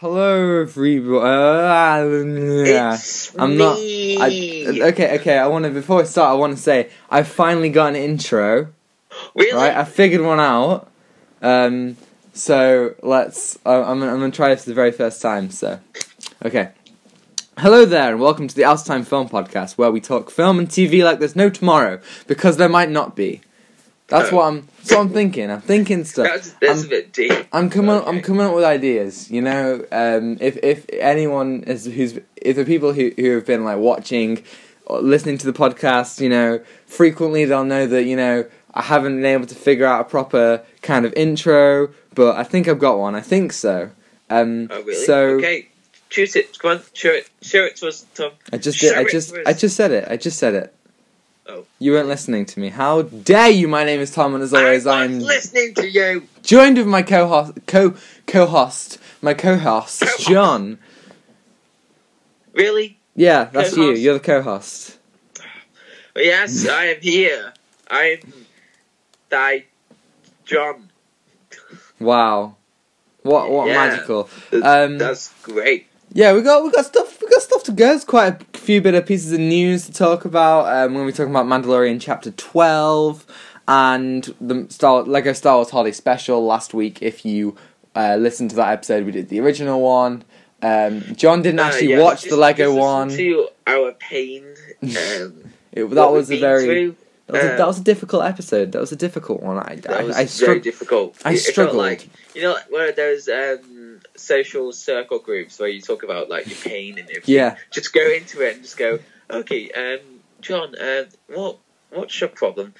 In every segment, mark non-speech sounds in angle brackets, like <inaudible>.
Hello, everybody. Uh, It's I'm not. me. I, okay, okay. I want to. Before I start, I want to say I finally got an intro. really? Right, I figured one out. Um, so let's. Uh, I'm. I'm gonna try this for the very first time. So, okay. Hello there, and welcome to the Outatime Film Podcast, where we talk film and TV like there's no tomorrow, because there might not be. That's what I'm. That's what I'm thinking. I'm thinking stuff. that's that's I'm- a bit deep. I'm coming. I'm coming up with ideas. You know, um, if if anyone is who's if the people who who have been like watching, or listening to the podcast, you know, frequently they'll know that you know I haven't been able to figure out a proper kind of intro, but I think I've got one. I think so. Um, Oh really? So okay, choose it. Come on, show it. Show it to us, Tom. I just did. I Show just. I just said it. I just said it. Oh. You weren't listening to me. How dare you? My name is Tom, and as always, I I'm listening to you. joined with my co-host, co co-host, my co-host Co-host. John. Really? Yeah, that's you. Co-host. You're the co-host. Yes, I am here. I am thy John. Wow. What what Yeah. magical. Um, That's great. Yeah, we got we got stuff we got stuff to go. There's quite a few bit of pieces of news to talk about. Um, when we talk about Mandalorian chapter twelve and the Star Lego Star Wars Holiday Special last week. If you uh, listened to that episode, we did the original one. Um, John didn't Uh, actually yeah, watch just- the Lego one. To our pain. Um, <laughs> It, that was a very through. that was, a, uh, that was a difficult episode. That was a difficult one. I That I, was I very difficult. I It- it struggled. like you know, where there's um, social circle groups where you talk about like your pain and everything. Yeah. Just go into it and just go, okay, um, John, um, what what's your problem?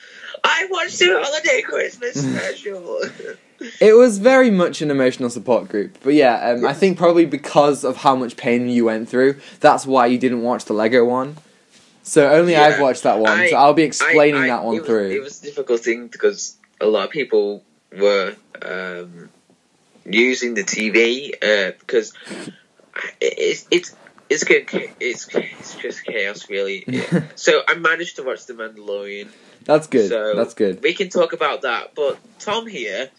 I watched the holiday Christmas <laughs> special. <laughs> It was very much an emotional support group, but yeah, um, I think probably because of how much pain you went through, that's why you didn't watch the Lego one. So only Yeah, I've watched that one, I- so I'll be explaining I- I- that one it was, through. It was a difficult thing because a lot of people were um, using the TV uh, because it's it's it's good. It's it's just chaos, really. <laughs> So I managed to watch The Mandalorian. that's good. So that's good. We can talk about that, but Tom here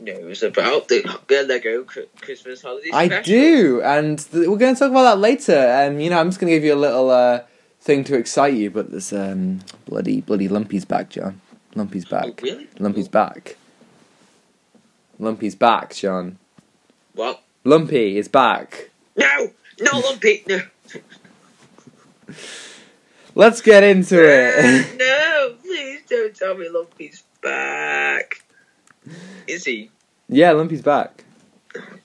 knows about the, the Lego Christmas holiday I special. do, and th- we're going to talk about that later. Um, you know, I'm just going to give you a little uh, thing to excite you, but there's um, bloody bloody Lumpy's back, John. Lumpy's Oh, back. really? Lumpy's back. Lumpy's back, John. What? Lumpy is back. No, no, Lumpy, no. Let's get into it. no, please don't tell me Lumpy's back. Is he? Yeah, Lumpy's back.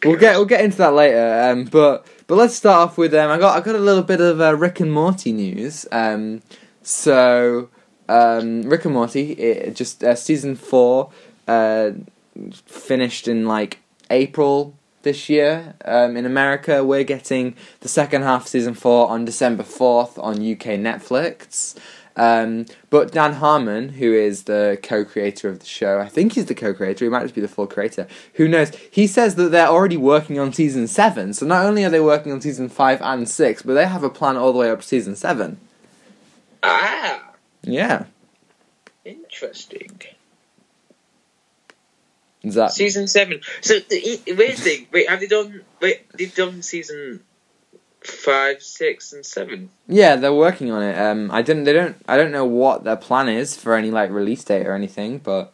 We'll get we'll get into that later. Um, but but let's start off with um, I got I got a little bit of uh, Rick and Morty news. Um, so um, Rick and Morty, it just uh, season four, uh, finished in like April this year. Um, in America, we're getting the second half of season four on December fourth on UK Netflix. Um, but Dan Harmon, who is the co-creator of the show, I think he's the co-creator. He might just be the full creator. Who knows? He says that they're already working on season seven. So not only are they working on season five and six, but they have a plan all the way up to season seven. Ah, Yeah, interesting. Is that? Season seven. So the the weird thing. Wait, have they done? Wait, they've done season five, six, and seven. Yeah, they're working on it. Um, I didn't. They don't. I don't know what their plan is for any like release date or anything. But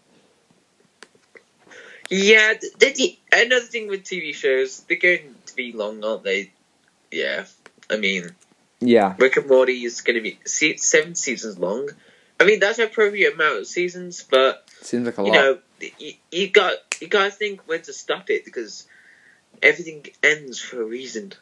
Yeah, th- th- th- another thing with TV shows, they're going to be long, aren't they? Yeah, I mean, yeah, Rick and Morty is going to be se- seven seasons long. I mean, that's an appropriate amount of seasons, but seems like a you lot. know, you, you got you got to think when to stop it because everything ends for a reason.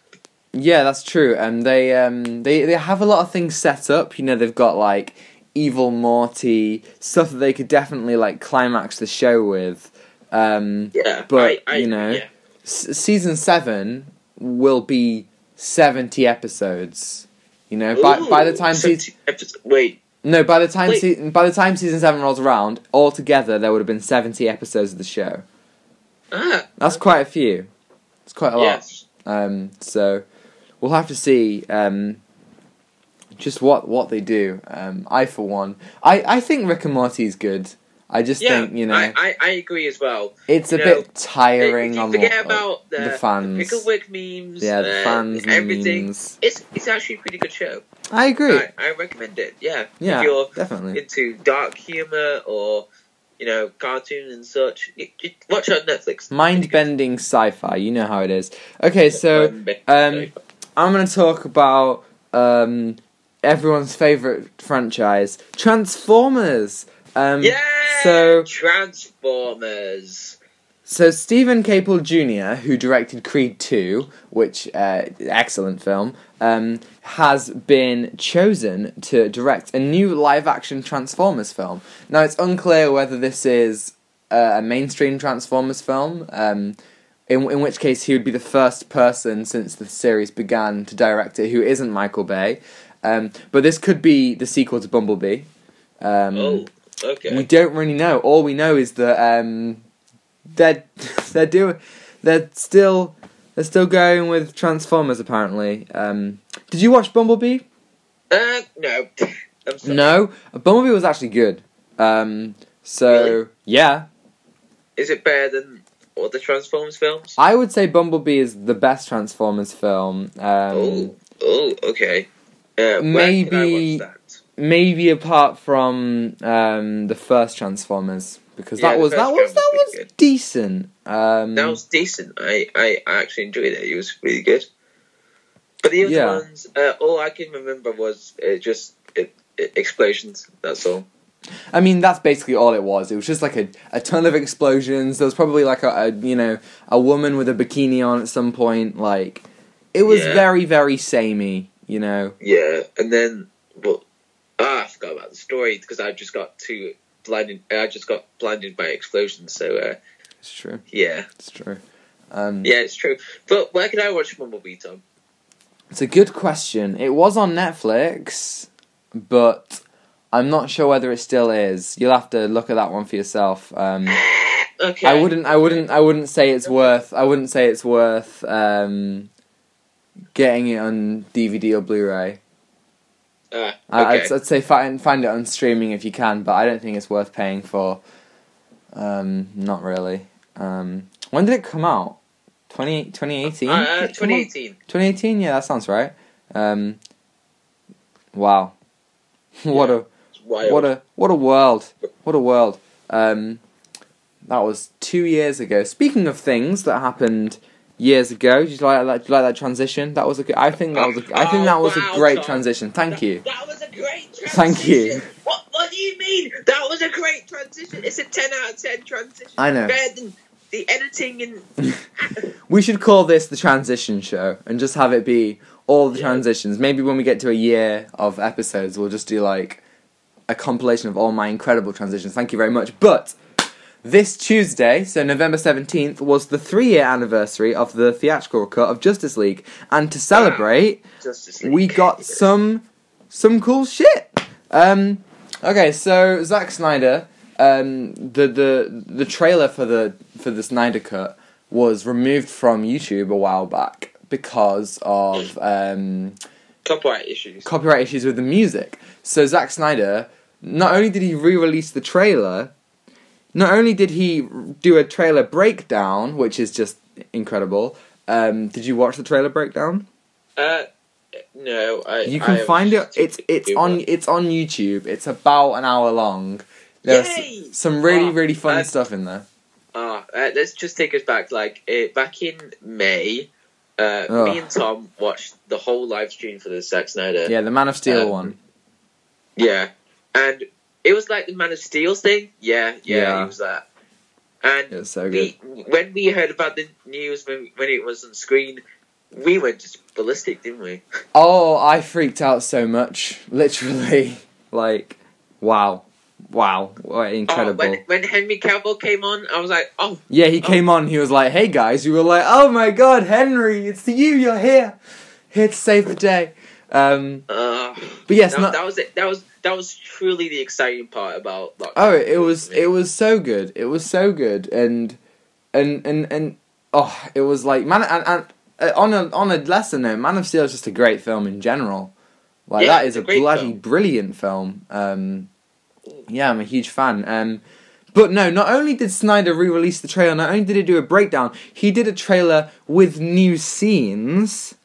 Yeah, that's true. And they um they they have a lot of things set up. You know, they've got like evil Morty stuff that they could definitely like climax the show with. Um, Yeah, But, I, I, you know, yeah. s- season seven will be seventy episodes. You know, by by the time t- wait, no, by the time Wait. se- by the time season seven rolls around, altogether there would have been seventy episodes of the show. ah, That's quite a few. It's quite a lot. yes, Um, so we'll have to see um, just what what they do. Um, I for one, I, I think Rick and Morty is good. I just yeah, think you know I, I, I agree as well. it's a know, bit tiring you on forget about the, the fans. the Pickle Rick memes, yeah, the uh, fans and everything. memes. It's it's actually a pretty good show. I agree. I, I recommend it. Yeah, yeah, if you're definitely. into dark humor or you know cartoons and such, you, you watch it on Netflix. Mind bending sci-fi. You know how it is. Okay, so um, I'm going to talk about um, everyone's favorite franchise, Transformers. Um, yeah, so- Transformers. So Stephen Caple Jr., who directed Creed 2, which uh, excellent film, um, has been chosen to direct a new live-action Transformers film. Now it's unclear whether this is uh, a mainstream Transformers film, um, in in which case he would be the first person since the series began to direct it who isn't Michael Bay. Um, but this could be the sequel to Bumblebee. Um, oh, okay. we don't really know. All we know is that um, they're <laughs> they're doing they're still they're still going with Transformers. Apparently, um, did you watch Bumblebee? uh, no. <laughs> I'm sorry. No, Bumblebee was actually good. Um, so Really? yeah, Is it better than all the Transformers films? I would say Bumblebee is the best Transformers film. Um, oh, oh, okay. Uh, maybe- can I watch that? maybe apart from um, the first Transformers because Yeah, that was that was was that was decent. Um, That was decent. I, I, actually enjoyed it. It was really good. But the other Yeah. ones, uh, all I can remember was uh, just uh, uh, explosions. That's all. I mean, that's basically all it was. It was just like a, a ton of explosions. There was probably like a, a you know a woman with a bikini on at some point. Like it was Yeah. very very samey. You know. Yeah, and then ah, I forgot about the story because I just got too blinded. I just got blinded by explosions. So uh, It's true. yeah, It's true. Um, yeah, it's true. But where can I watch Bumblebee, Tom? It's a good question. It was on Netflix, but I'm not sure whether it still is. You'll have to look at that one for yourself. Um, <laughs> Okay, I wouldn't. I wouldn't. I wouldn't say it's worth. I wouldn't say it's worth um, getting it on DVD or Blu-ray. Ah, I- okay. I'd, I'd say find find it on streaming if you can, but I don't think it's worth paying for. Um, not really. Um, when did it come out? 20, 2018? Uh, uh, Did it come out? 2018. 2018, yeah, that sounds right. Um, wow, <laughs> what a what a what a world! What a world! Um, that was two years ago. Speaking of things that happened years ago, did you like that? Did you like that transition? That was a good. I think that was. A, I think that was Oh, wow, a great Tom. transition. Thank you. That was a great transition. Thank you. What What do you mean? That was a great transition. It's a ten out of ten transition. I know. Better than the editing and. <laughs> We should call this the transition show and just have it be all the Yeah. transitions. Maybe when we get to a year of episodes, we'll just do like a compilation of all my incredible transitions. Thank you very much. But this Tuesday, so November 17th, was the three year anniversary of the theatrical cut of Justice League. And to celebrate, League. we got some some cool shit. Um, okay, so Zack Snyder, um, the the the trailer for the for the Snyder cut was removed from YouTube a while back because of um, copyright issues. copyright issues with the music. So Zack Snyder, not only did he re-release the trailer, not only did he do a trailer breakdown, which is just incredible. Um, did you watch the trailer breakdown? Uh, no, I. You can was find it. It's it's on it's on YouTube. It's about an hour long. There's some really Oh, really fun uh, stuff in there. Ah, uh, let's just take us back. Like uh, back in May, uh, Oh. me and Tom watched the whole live stream for the Zack Snyder. Yeah, the Man of Steel um, one. Yeah, and it was like the Man of Steel thing. Yeah, yeah, Yeah. it was that. And was so we, when we heard about the news when when it was on screen, we went just ballistic, didn't we? <laughs> Oh, I freaked out so much. <laughs> Literally, like, wow, wow, what incredible. Oh, when when Henry Cavill came on, I was like, oh, yeah, he came on. He was like, "Hey guys," we were like, "Oh my God, Henry, it's you. You're here, here to save the day." Um, uh, but yes, that, not, that was it. That was that was truly the exciting part about. Lockdown. Oh, it was it was so good. It was so good, and and and and oh, it was like man. And, and uh, on a on a lesser note, Man of Steel is just a great film in general. Like Yeah, that is a a bloody film. brilliant film. Um, yeah, I'm a huge fan. Um, But no, not only did Snyder re-release the trailer, not only did he do a breakdown, he did a trailer with new scenes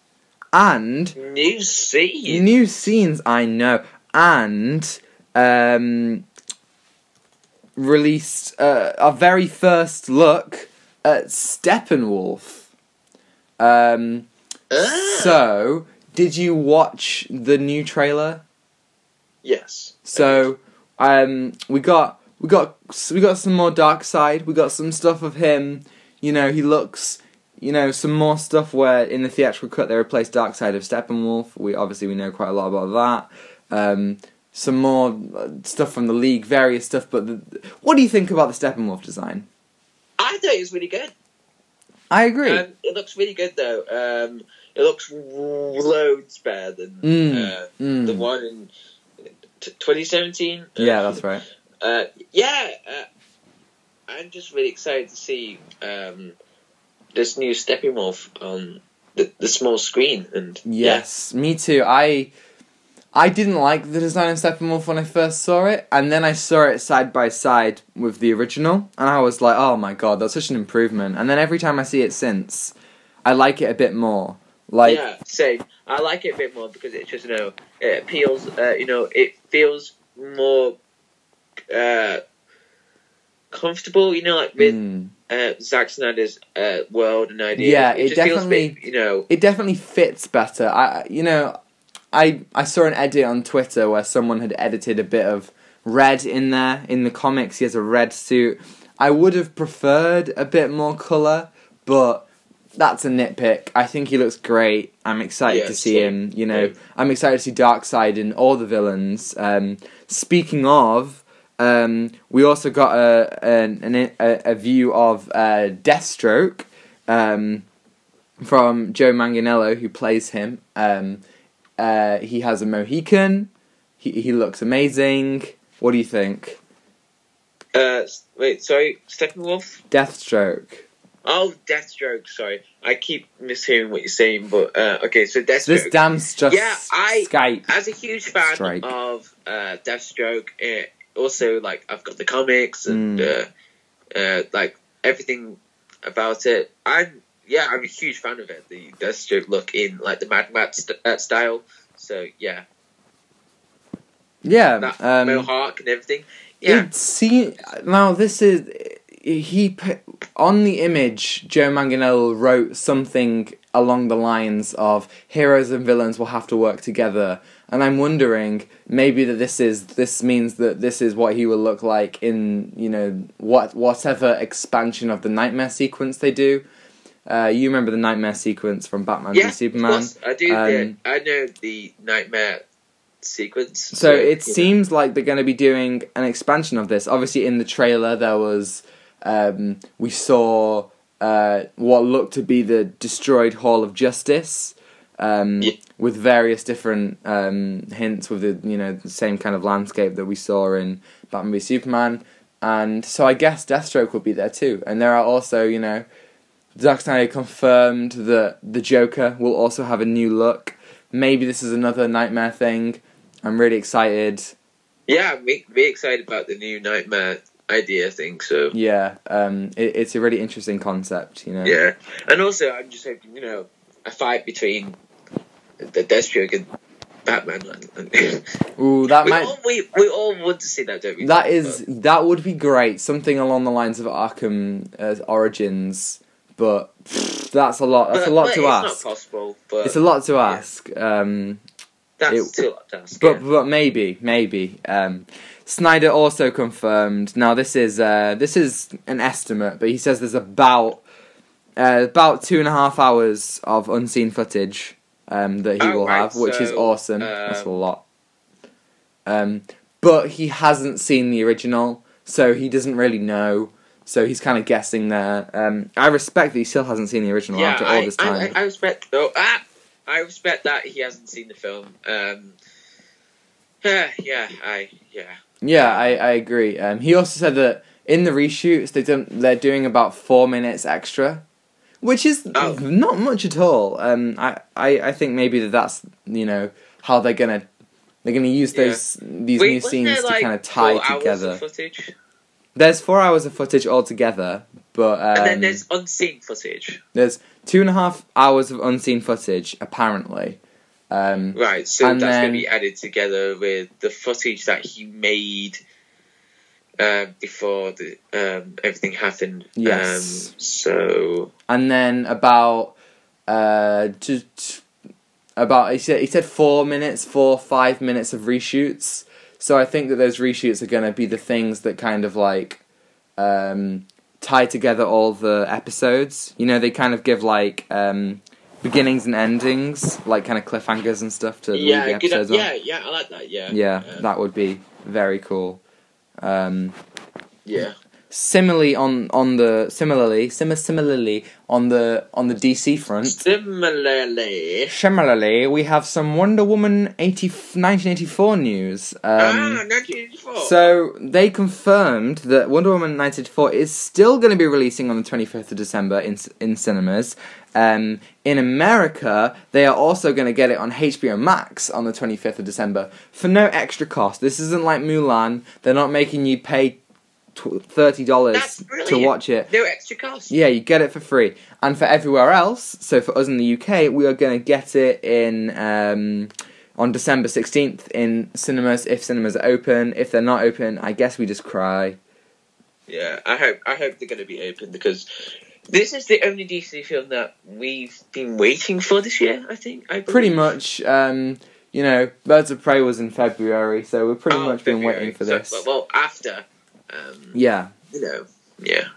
and New scenes. new scenes. I know, and um, released uh, our very first look at Steppenwolf. Um, Ah, so, did you watch the new trailer? yes. So, um, we got we got we got some more Darkseid. We got some stuff of him. You know, he looks. You know, some more stuff where in the theatrical cut they replaced Darkseid of Steppenwolf. We obviously we know quite a lot about that. Um, some more uh, stuff from the league, various stuff. But the, what do you think about the Steppenwolf design? I thought it was really good. I agree. Um, it looks really good though. Um, it looks loads better than Mm, uh, mm. the one in t- 2017. yeah, that's right. Uh, yeah, uh, I'm just really excited to see um, this new Steppenwolf on the, the small screen. And Yes, me too. I I didn't like the design of Steppenwolf when I first saw it, and then I saw it side by side with the original, and I was like, "Oh my god, that's such an improvement!" And then every time I see it since, I like it a bit more. Like, yeah, same. I like it a bit more because it just you know it appeals. Uh, you know, it feels more uh, comfortable. You know, like with mm, uh, Zack Snyder's uh, world and ideas. Yeah, it, it just feels bit, definitely- you know. it definitely fits better. I, you know, I I saw an edit on Twitter where someone had edited a bit of red in there in the comics. He has a red suit. I would have preferred a bit more color, but that's a nitpick. I think he looks great. I'm excited Yeah, to see him. You know, Yeah. I'm excited to see Darkseid and all the villains. Um, speaking of, um, we also got a an, an, a, a view of uh, Deathstroke um, from Joe Manganiello, who plays him. Um, uh, he has a Mohican. He he looks amazing. What do you think? Uh, wait, sorry, Steppenwolf. Deathstroke. Oh, Deathstroke. Sorry, I keep mishearing what you're saying. But uh, okay, so Deathstroke. This damn's just Yeah, I- Skype. As a huge fan Strike. of uh, Deathstroke, it also like I've got the comics and Mm. uh, uh, like everything about it. I'm yeah, I'm a huge fan of it. The Deathstroke look in like the Mad Max st- uh, style. So yeah, Yeah. that Um, mohawk and everything. Yeah, It see now this is he put, on the image. Joe Manganiello wrote something along the lines of heroes and villains will have to work together, and I'm wondering maybe that this is this means that this is what he will look like in you know what whatever expansion of the nightmare sequence they do. Uh, you remember the nightmare sequence from Batman yeah, v Superman? Course, I do. Um, yeah, I know the Nightmare sequence. So it you know. seems like they're going to be doing an expansion of this. Obviously, in the trailer, there was um, we saw uh, what looked to be the destroyed Hall of Justice, um, Yeah. with various different um, hints with the you know the same kind of landscape that we saw in Batman v Superman, and so I guess Deathstroke will be there too. And there are also you know. Zack Snyder confirmed that the Joker will also have a new look. Maybe this is another nightmare thing. I'm really excited. yeah, I'm re- really excited about the new Nightmare idea thing. So Yeah, um, it, it's a really interesting concept, you know. Yeah, and also I'm just hoping you know a fight between the Deathstroke and Batman. <laughs> Ooh, that we might all we, we all want to see that, don't we? that is that would be great. Something along the lines of Arkham uh, Origins, but pfft, that's a lot. That's But- a lot to it's ask. not possible, but It's a lot to ask. Um, that's it- too lot to ask. But yeah. but maybe maybe um, Snyder also confirmed. Now this is uh, this is an estimate, but he says there's about uh, about two and a half hours of unseen footage um, that he Oh, will right, have, which is so, awesome. That's a um, lot. Um, but he hasn't seen the original, so he doesn't really know. So he's kind of guessing there. Um, I respect that he still hasn't seen the original yeah, after all I, this time. I, I respect. Oh, ah, I respect that he hasn't seen the film. Um, yeah, <sighs> yeah, I yeah. Yeah, I, I agree. Um, he also said that in the reshoots they don't, they're doing about four minutes extra, which is Oh. not much at all. Um, I, I, I think maybe that that's you know how they're gonna they're gonna use Yeah. those these Wait, new scenes there, to kind of tie together. of footage. There's four hours of footage altogether, but um, and then there's unseen footage. there's two and a half hours of unseen footage apparently. Um, Right, so that's then- going to be added together with the footage that he made uh, before the, um, everything happened. Yes. Um, so and then about uh just about he said he said four minutes four five minutes of reshoots so i think that those reshoots are going to be the things that kind of like um tie together all the episodes you know they kind of give like um beginnings and endings like kind of cliffhangers and stuff to the yeah, good, episodes on yeah, yeah, I like that. Yeah, yeah that would be very cool um yeah. Similarly on on the similarly sim- similarly on the on the dc front Similarly, Similarly, we have some Wonder Woman 80, 1984 news. ah, Um, 1984. so they confirmed that Wonder Woman 1984 is still going to be releasing on the 25th of December in in cinemas. Um, in America, they are also going to get it on HBO Max on the 25th of December for no extra cost. This isn't like Mulan; they're not making you pay thirty dollars to watch it. no extra cost. Yeah, you get it for free. And for everywhere else, so for us in the UK, we are going to get it in um, on December 16th in cinemas if cinemas are open. If they're not open, I guess we just cry. Yeah, I hope I hope they're going to be open because this is the only DC film that we've been waiting for this year. I think. I Pretty much, um, you know, Birds of Prey was in February, so we've pretty Oh, much been waiting for So- this. well, after, um, Yeah. you know, yeah.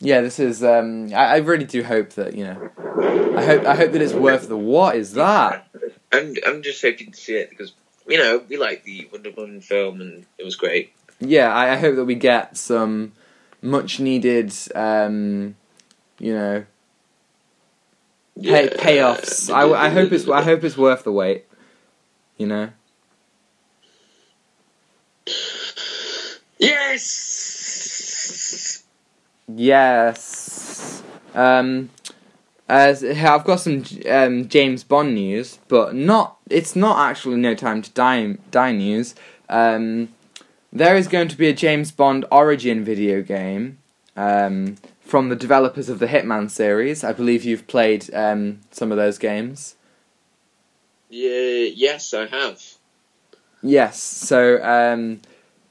Yeah, this is. Um, I, I really do hope that you know. I hope. I hope that it's worth the. What is that? I'm I'm just hoping to see it because you know we like the Wonder Woman film and it was great. yeah, I, I hope that we get some much needed, um, you know, pay, Yeah. payoffs. I, I hope it's I hope it's worth the wait. You know. Yes. Yes. Um, as I've got some um, James Bond news, but not. It's not actually No Time to Die Die news. Um, there is going to be a James Bond Origin video game um, from the developers of the Hitman series. I believe you've played um, some of those games. Yeah. Yes, I have. Yes, so um,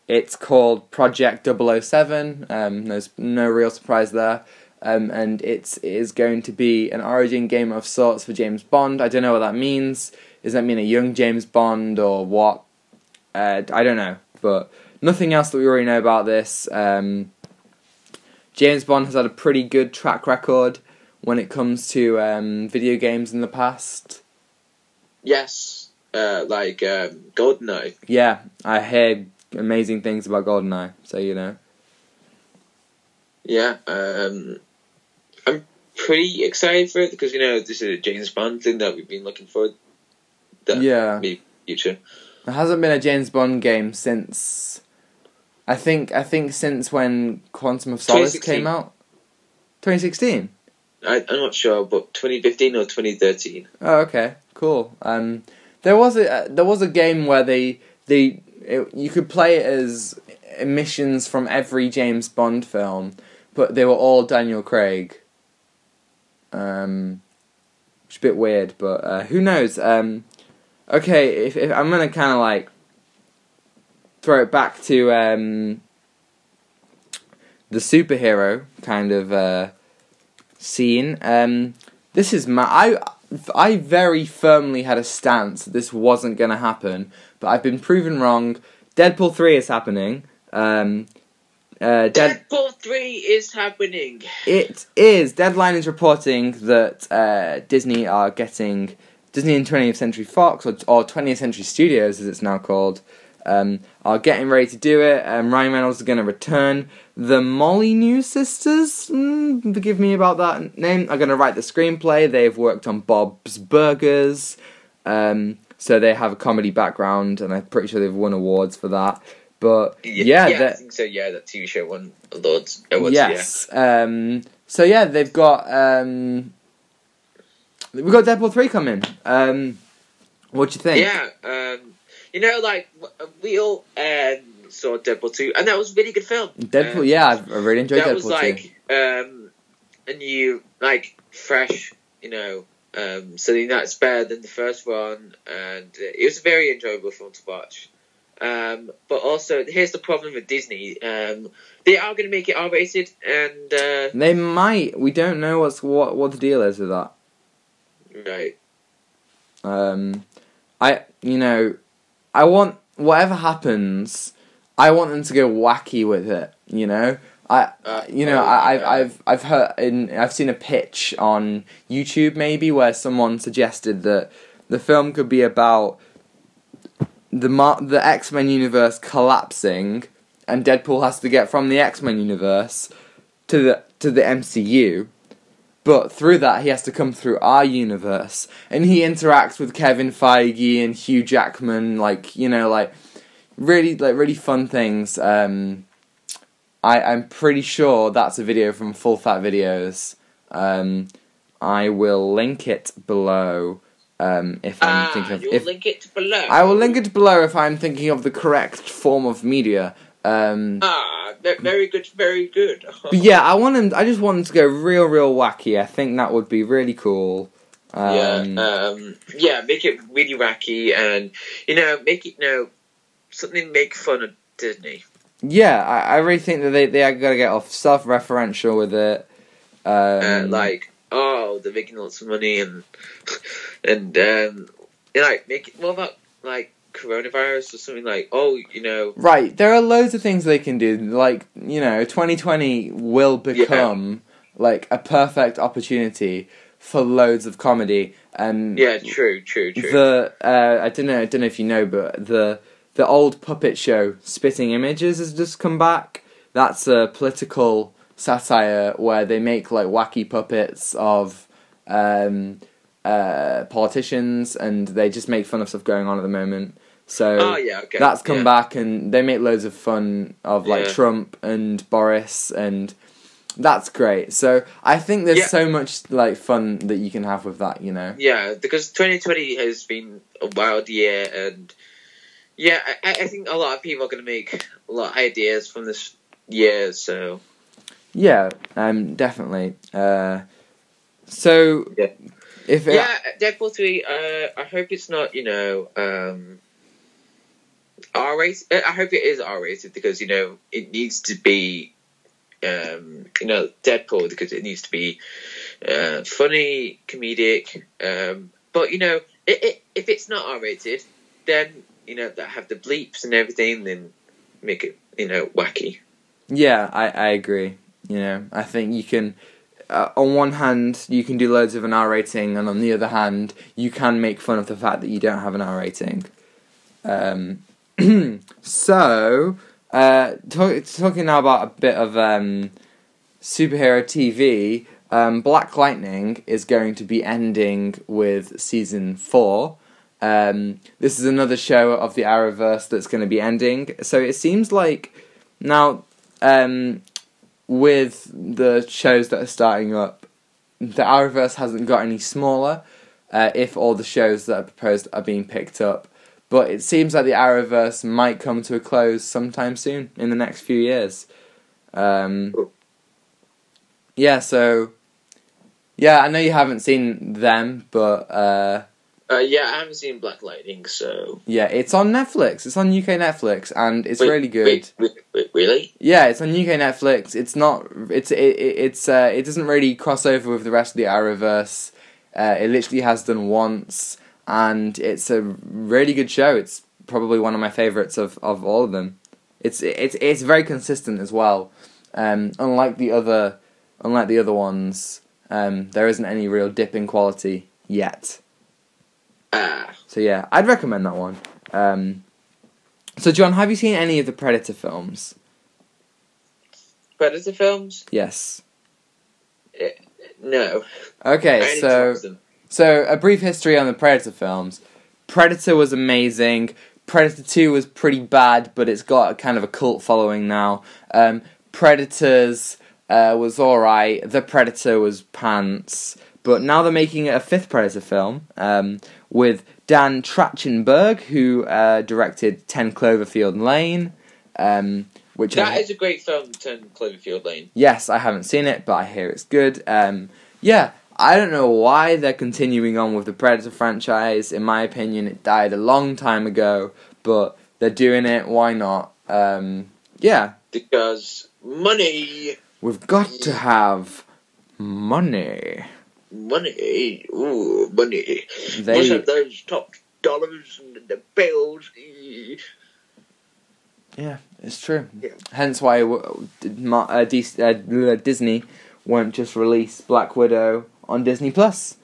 it's called Project 007. Um, there's no real surprise there. Um, and it's, it is going to be an origin game of sorts for James Bond. I don't know what that means. Does that mean a young James Bond or what? Uh, I don't know. But nothing else that we already know about this. Um, James Bond has had a pretty good track record when it comes to um, video games in the past. Yes. Uh, like um, Goldeneye. Yeah, I hear amazing things about GoldenEye, so you know. Yeah. Um, I'm pretty excited for it because you know this is a James Bond thing that we've been looking for. The Yeah. future. There hasn't been a James Bond game since I think I think since when Quantum of Solace came out. 2016. I, I'm not sure, but 2015 or 2013. Oh, okay, cool. Um, there was a uh, there was a game where they they it, you could play it as emissions from every James Bond film, but they were all Daniel Craig. Um, which is a bit weird, but uh, who knows? Um, okay, if, if I'm gonna kind of like throw it back to um, the superhero kind of uh, scene. Um, this is my I I very firmly had a stance that this wasn't going to happen, but I've been proven wrong. Deadpool three is happening. Um, uh, Dead Deadpool 3 is happening. it is. Deadline is reporting that uh, Disney are getting Disney and 20th Century Fox or, or 20th Century Studios, as it's now called, um, are getting ready to do it. Um, Ryan Reynolds is going to return. The Molyneux Sisters, mm, forgive me about that name, are going to write the screenplay. They've worked on Bob's Burgers, um, so they have a comedy background, and I'm pretty sure they've won awards for that. But yeah, yeah, think so. Yeah, that TV show won awards. awards yes. Um, so yeah, they've got um, we've got Deadpool three coming. Um, what do you think? Yeah. yeah um, you know, like we all um, saw Deadpool two, and that was a really good film. Deadpool, Um, yeah, I've, really enjoyed that Deadpool was like um, a new, like fresh, you know, um, something that's better than the first one, and uh, it was a very enjoyable film to watch. Um, but also, here's the problem with Disney: um, they are going to make it R rated, and uh, They might. We don't know what's what what the deal is with that. right, Um, I you know, I want whatever happens. I want them to go wacky with it. You know, I Uh, you know oh, I, I've. I've I've heard in I've seen a pitch on YouTube maybe where someone suggested that the film could be about the Mar- the X Men universe collapsing, and Deadpool has to get from the X Men universe to the to the MCU. But through that, he has to come through our universe, and he interacts with Kevin Feige and Hugh Jackman, like you know, like really, like really fun things. Um, I I'm pretty sure that's a video from Full Fat Videos. Um, I will link it below. Um, if I'm ah, thinking of you'll if link it below. I will link it below if I'm thinking of the correct form of media. Um, Ah, very good, very good. <laughs> but yeah, I want him. I just want him to go real, real wacky. I think that would be really cool. Um, yeah, um, yeah, make it really wacky, and you know, make it you know something make fun of Disney. yeah, I, I really think that they they are gonna get off self-referential with it. Um, uh, like, oh, they're making lots of money, and <laughs> and um, you know, like make what about like coronavirus or something like, oh, you know, right, there are loads of things they can do. Like you know, 2020 will become like a perfect opportunity for loads of comedy. And yeah, true, true, true. the uh, I don't know I don't know if you know, but the the old puppet show Spitting Images has just come back. That's a political satire where they make like wacky puppets of um, uh, politicians, and they just make fun of stuff going on at the moment. So oh yeah, okay, that's come yeah. back, and they make loads of fun of like Yeah. Trump and Boris, and that's great. So I think there's Yeah. so much like fun that you can have with that, you know. Yeah, because 2020 has been a wild year, and yeah, I, I think a lot of people are going to make a lot of ideas from this year. So Yeah, um, definitely. Uh, so Yeah. if it, yeah, Deadpool 3. Uh, I hope it's not you know um, R rated. I hope it is R rated because you know it needs to be um, you know Deadpool because it needs to be uh, funny, comedic. Um, but you know, it, it, if it's not R rated, then you know that have the bleeps and everything, then make it you know wacky. yeah, I, I agree. You know, I think you can. Uh, on one hand, you can do loads of an R rating, and on the other hand, you can make fun of the fact that you don't have an R rating. Um, <clears throat> so, uh, talk, talking now about a bit of um, superhero TV. Um, Black Lightning is going to be ending with season four. Um, this is another show of the Arrowverse that's going to be ending. So it seems like now, um, with the shows that are starting up, the Arrowverse hasn't got any smaller. Uh, if all the shows that are proposed are being picked up, but it seems like the Arrowverse might come to a close sometime soon in the next few years. Um, yeah, so yeah, I know you haven't seen them, but uh, Uh, yeah, I haven't seen Black Lightning, so yeah, it's on Netflix. It's on UK Netflix, and it's Wait, really good. Wait, wait, really? Yeah, it's on UK Netflix. It's not. It's it, it it's uh, it doesn't really cross over with the rest of the Arrowverse. Uh, it literally has done once, and it's a really good show. It's probably one of my favorites of, of all of them. It's it's it's very consistent as well. Um, unlike the other, unlike the other ones, um, there isn't any real dip in quality yet. Ah, So yeah, I'd recommend that one. Um, so John, have you seen any of the Predator films? Predator films? Yes. No. Okay, so so a brief history on the Predator films. Predator was amazing. Predator Two was pretty bad, but it's got a kind of a cult following now. Um, Predators uh, was alright. The Predator was pants, but now they're making a fifth Predator film um, with Dan Trachtenberg, who uh, directed Ten Cloverfield Lane. Um, which That I, is a great film, Ten Cloverfield Lane. yes, I haven't seen it, but I hear it's good. Um, yeah, I don't know why they're continuing on with the Predator franchise. In my opinion, it died a long time ago, but they're doing it. Why not? Um, yeah, Because money, we've got to have money. Money, ooh, money. Must They have those top dollars and the bills. Yeah, it's true. Yeah. Hence why Ma- uh, uh, Disney won't just release Black Widow on Disney Plus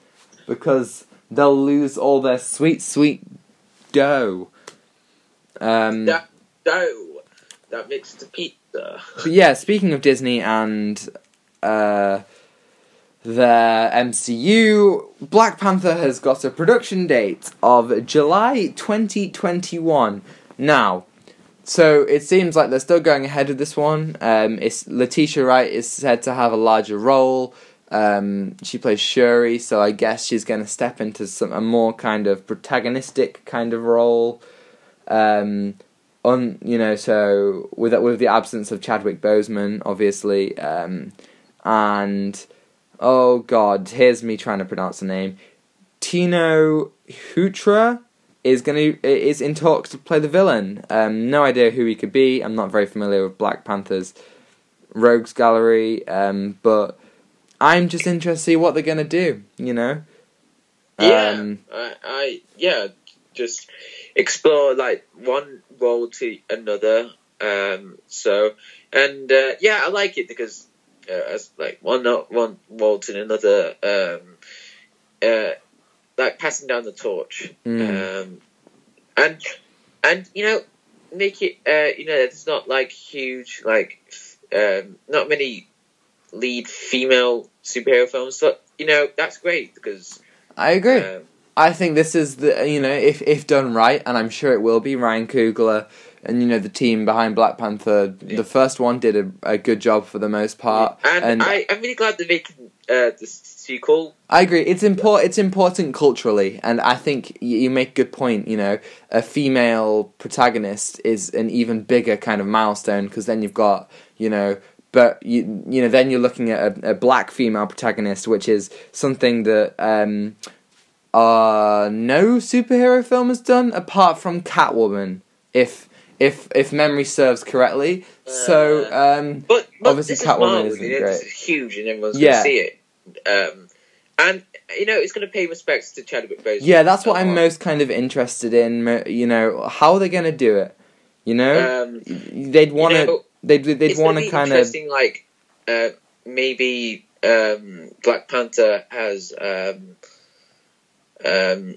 because they'll lose all their sweet, sweet dough. Um, That dough that makes the pizza. yeah, speaking of Disney and uh, their MCU, Black Panther has got a production date of July 2021. Now, so it seems like they're still going ahead with this one. Um, it's Letitia Wright is said to have a larger role. Um, she plays Shuri, so I guess she's going to step into some a more kind of protagonistic kind of role. Um, on you know, so with with the absence of Chadwick Boseman, obviously, um, and oh god, here's me trying to pronounce the name. Tino Hutra is to is in talks to play the villain. Um, no idea who he could be. I'm not very familiar with Black Panther's rogues gallery, um, but I'm just interested to see what they're going to do. You know. Yeah, Um, I, I, yeah, just explore like one role to another. Um, so, and uh, yeah, I like it because uh, as like one not one to another. Um, uh, like passing down the torch. mm. um, and and you know make it uh, you know it's not like huge like um, not many lead female superhero films but you know that's great because I agree. um, I think this is the you know if if done right, and I'm sure it will be. Ryan Coogler and you know the team behind Black Panther. Yeah. The first one did a, a good job for the most part, and, and I, I'm really glad that they're making uh, the sequel I agree. It's important. It's important culturally, and I think you, you make a good point. You know, a female protagonist is an even bigger kind of milestone because then you've got you know, but you you know then you're looking at a, a black female protagonist, which is something that um, uh no superhero film has done apart from Catwoman, if if if memory serves correctly. so um, but, but Obviously is Catwoman Marvel, isn't great. is huge and everyone's Yeah. gonna see it um, and you know it's gonna pay respects to Chadwick Boseman Yeah, that's what I'm most kind of interested in. You know, how are they going to do it? You know, um, they'd want you to. know, They'd they'd it's want to kind of. interesting. Like uh, maybe um, Black Panther has, um, um,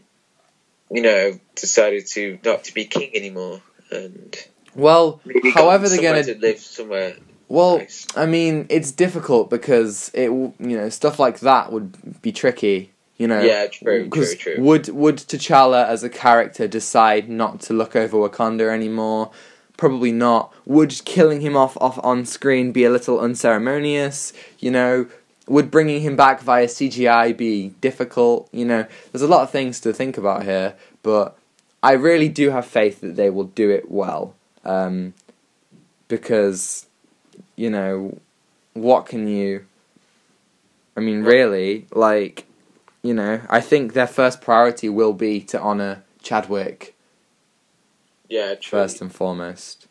you know, decided to not to be king anymore, and Well, however they're going to live somewhere. Well, nice. I mean, it's difficult because it you know stuff like that would be tricky. You know, Yeah, true, true, true. Would would T'Challa as a character decide not to look over Wakanda anymore? Probably not. Would killing him off off on screen be a little unceremonious? You know, would bringing him back via CGI be difficult? You know, there's a lot of things to think about here, but I really do have faith that they will do it well. Um, because, you know, what can you. I mean, really, like, you know, I think their first priority will be to honour Chadwick Yeah, true. first and foremost.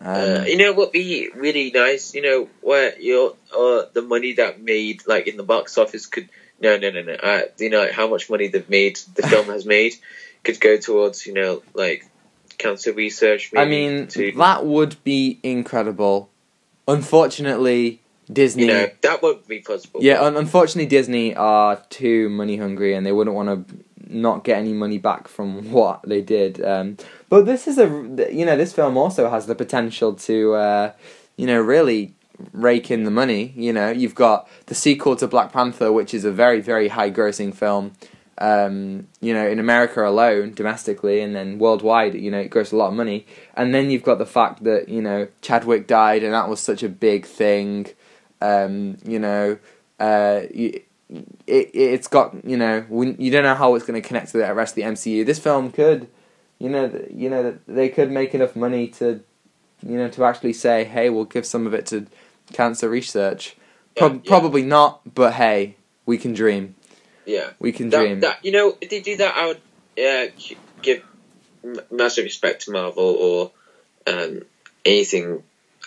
Um, Uh, you know what would be really nice? You know where your uh, the money that made like in the box office could no no no no. Uh, you know how much money they've made the film <laughs> has made could go towards you know like cancer research. I mean, to, that would be incredible. Unfortunately, Disney. you know that would be possible. Yeah, un- unfortunately, Disney are too money hungry, and they wouldn't want to not get any money back from <laughs> what they did. Um, but this is a, you know, this film also has the potential to, uh, you know, really rake in the money. You know, you've got the sequel to Black Panther, which is a very, very high grossing film. Um, you know, in America alone, domestically, and then worldwide, you know, it grossed a lot of money. And then you've got the fact that you know Chadwick died, and that was such a big thing. Um, you know, uh, it it's got you know we, you don't know how it's going to connect to the rest of the MCU. This film could, you know, th- you know that they could make enough money to you know, to actually say, hey, we'll give some of it to cancer research. Pro- Yeah, yeah. Probably not, but hey, we can dream. Yeah. We can That, dream. that you know, if they do that, I would uh, give massive respect to Marvel or um, anything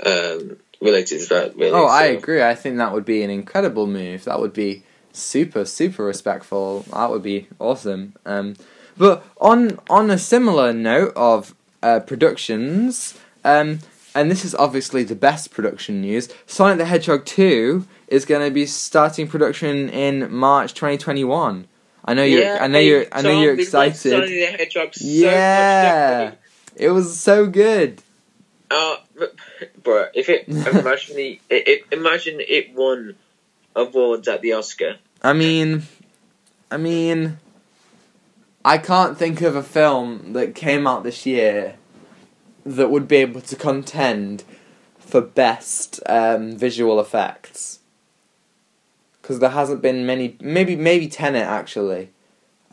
um, related to that. Really. oh, I agree. I think that would be an incredible move. That would be super, super respectful. That would be awesome. Um, but on on a similar note of uh, productions, um, and this is obviously the best production news. Sonic the Hedgehog two is going to be starting production in March twenty twenty one. I know you're. Yeah, I know you're. I know you're excited. Sonic the Hedgehog so Yeah. much. It was so good. Uh, but, if it imagine the it, it, imagine it won awards at the Oscar. I mean, I mean, I can't think of a film that came out this year that would be able to contend for best um, visual effects. Because there hasn't been many. Maybe maybe Tenet actually.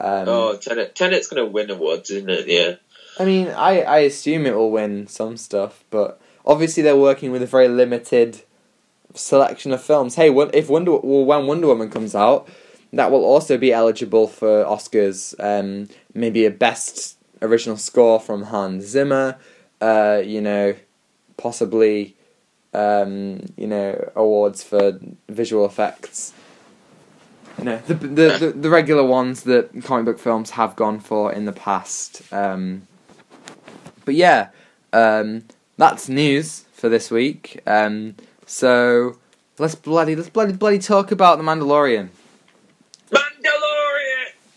Um, oh, Tenet, Tenet's gonna win awards, isn't it? Yeah. I mean, I, I assume it will win some stuff, but obviously they're working with a very limited selection of films. Hey, if Wonder well, when Wonder Woman comes out, that will also be eligible for Oscars. Um, maybe a best original score from Hans Zimmer. Uh, you know, possibly, um, you know, awards for visual effects. You know, the, the, the, the regular ones that comic book films have gone for in the past. Um, but yeah, um, that's news for this week. Um, so let's bloody let's bloody bloody talk about the Mandalorian.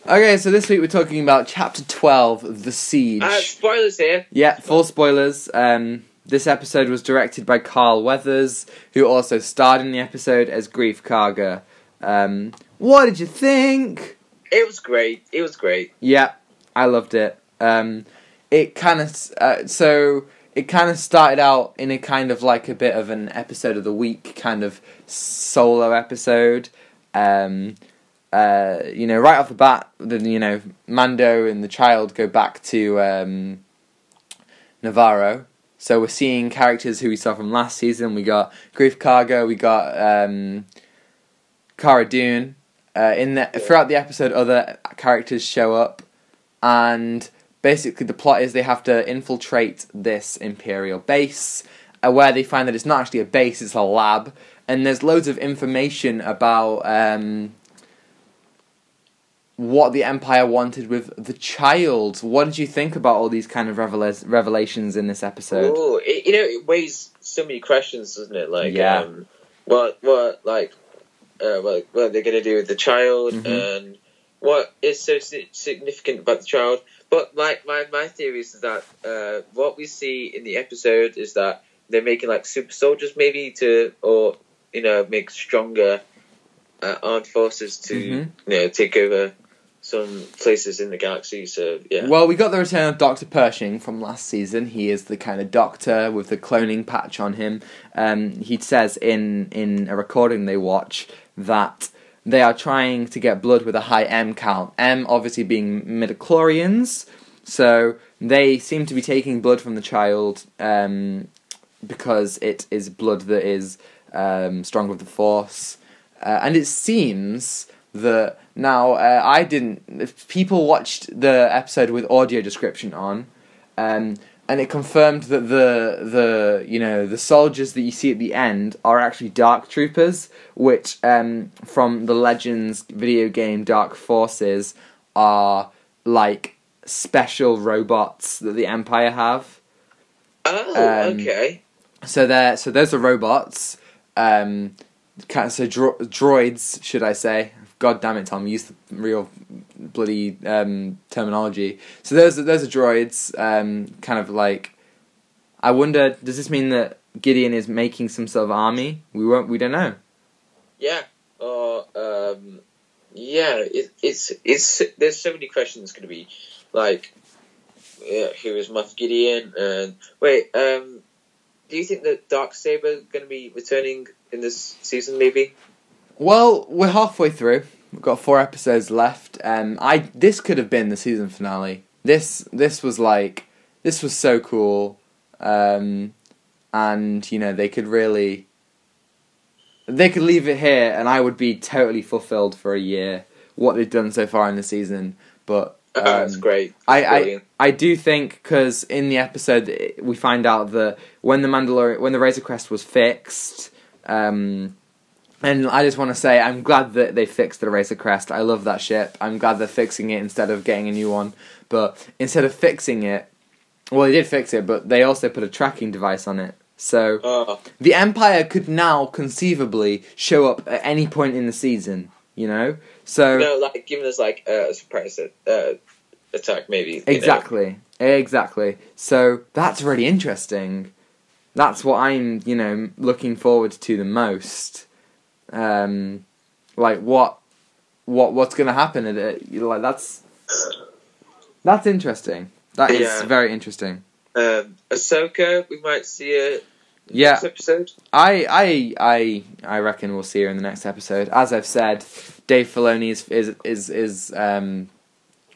Okay, so this week we're talking about chapter twelve, the siege. Uh, spoilers here. Yeah, full spoilers. Um, this episode was directed by Carl Weathers, who also starred in the episode as Greef Karga. Um, what did you think? It was great. It was great. Yeah, I loved it. Um, it kind of uh, so it kind of started out in a kind of like a bit of an episode of the week kind of solo episode. Um, uh, you know, right off the bat, the you know Mando and the child go back to um, Nevarro. So we're seeing characters who we saw from last season. We got Greef Karga. We got um, Cara Dune. Uh, in the throughout the episode, other characters show up, and basically the plot is they have to infiltrate this imperial base, uh, where they find that it's not actually a base; it's a lab, and there's loads of information about um, what the empire wanted with the child. What did you think about all these kind of revela- revelations in this episode? Oh, it, you know, it weighs so many questions, doesn't it? Like, Yeah. um, what, what, like, uh, what, what they're gonna do with the child, Mhm. and what is so si- significant about the child. But my, my, my theory is that uh, what we see in the episode is that they're making like super soldiers, maybe to, or you know, make stronger uh, armed forces to, Mhm. you know, take over some places in the galaxy. So yeah. Well, we got the return of Dr. Pershing from last season. He is the kind of doctor with the cloning patch on him. Um, he says in, in a recording they watch that they are trying to get blood with a high M count. M obviously being midichlorians. So they seem to be taking blood from the child um, because it is blood that is um, strong with the Force. Uh, and it seems that now uh, I didn't. If people watched the episode with audio description on, um, and it confirmed that the the you know the soldiers that you see at the end are actually Dark Troopers, which um, from the Legends video game Dark Forces are like special robots that the Empire have. oh, um, okay. So they're so those are robots. Um, kind of, so dro- droids, should I say? God damn it, Tom! Use the real bloody um, terminology. So those those are droids. Um, kind of like, I wonder, does this mean that Gideon is making some sort of army? We won't. We don't know. Yeah. Or um, yeah. It, it's it's there's so many questions going to be like, yeah, who is Moff Gideon? And wait, um, do you think that Dark Saber going to be returning in this season? Maybe. Well, we're halfway through. We've got four episodes left. Um, I this could have been the season finale. This this was like this was so cool. Um, and you know they could really they could leave it here, and I would be totally fulfilled for a year what they've done so far in the season. But Oh, <laughs> that's um, great. I, I Brilliant. I do think because in the episode we find out that when the Mandalorian when the Razor Crest was fixed, um, and I just want to say I'm glad that they fixed the Razor Crest. I love that ship. I'm glad they're fixing it instead of getting a new one. But instead of fixing it, well, they did fix it, but they also put a tracking device on it. So Oh, the Empire could now conceivably show up at any point in the season. You know, so no, like giving us like a surprise uh, attack, maybe. you know. Exactly. Exactly. So that's really interesting. That's what I'm, you know, looking forward to the most. Um, like what, what, what's going to happen at it? You know, Like that's, that's interesting. That is Yeah. very interesting. Um, Ahsoka, we might see her Yeah, next episode. I, I, I, I reckon we'll see her in the next episode. As I've said, Dave Filoni is is is is um,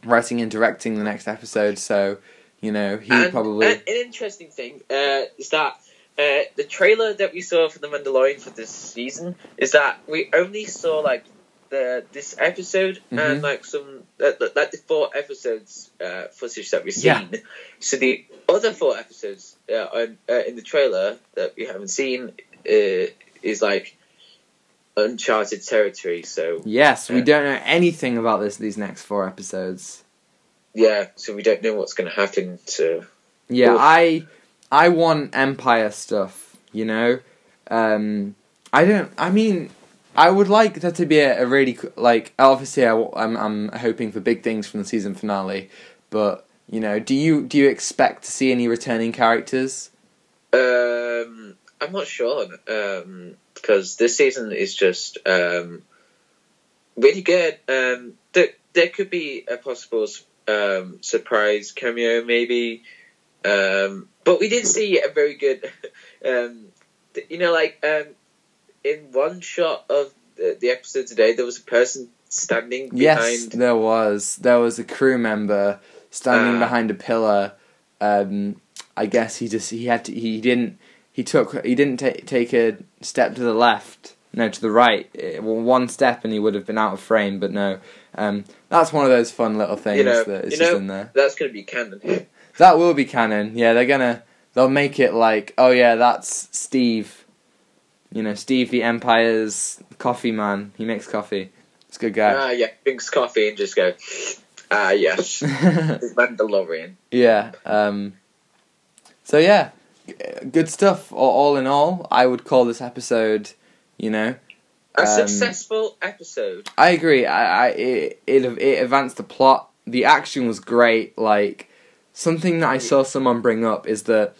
writing and directing the next episode. So, you know, he and, probably. and an interesting thing uh, is that uh, the trailer that we saw for the Mandalorian for this season is that we only saw like the this episode Mhm. and like some uh, like the four episodes uh, footage that we've Yeah. seen. So the other four episodes uh, on, uh, in the trailer that we haven't seen uh, is like uncharted territory. So Yes, we Yeah. don't know anything about this these next four episodes. yeah, so we don't know what's going to happen to. Yeah, Oof. I I want Empire stuff, you know. Um I don't I mean I would like there to be a, a really like obviously I, am I'm hoping for big things from the season finale, but you know, do you do you expect to see any returning characters? Um, I'm not sure um, because this season is just um, really good. Um, there, there could be a possible um, surprise cameo, maybe, um, but we did see a very good. <laughs> Um, you know, like um, in one shot of the, the episode today, there was a person standing behind. Yes, there was. There was a crew member standing Ah. behind a pillar. Um, I guess he just he had to he didn't he took he didn't ta- take a step to the left. No, to the right. Eh, well, one step and he would have been out of frame. But no, um, that's one of those fun little things You know- that is you just know- in there. That's going to be canon. <laughs> That will be canon. Yeah, they're gonna they'll make it like oh yeah, that's Steve. You know, Steve the Empire's coffee man. He makes coffee. It's a good guy. Ah, yeah, drinks coffee and just go. Ah, yes, <laughs> <laughs> Mandalorian. Yeah. Um, so yeah, g- good stuff. All, all in all, I would call this episode, you know, A Um, successful episode. I agree. I, I it, it it advanced the plot. The action was great. Like something that I saw someone bring up is that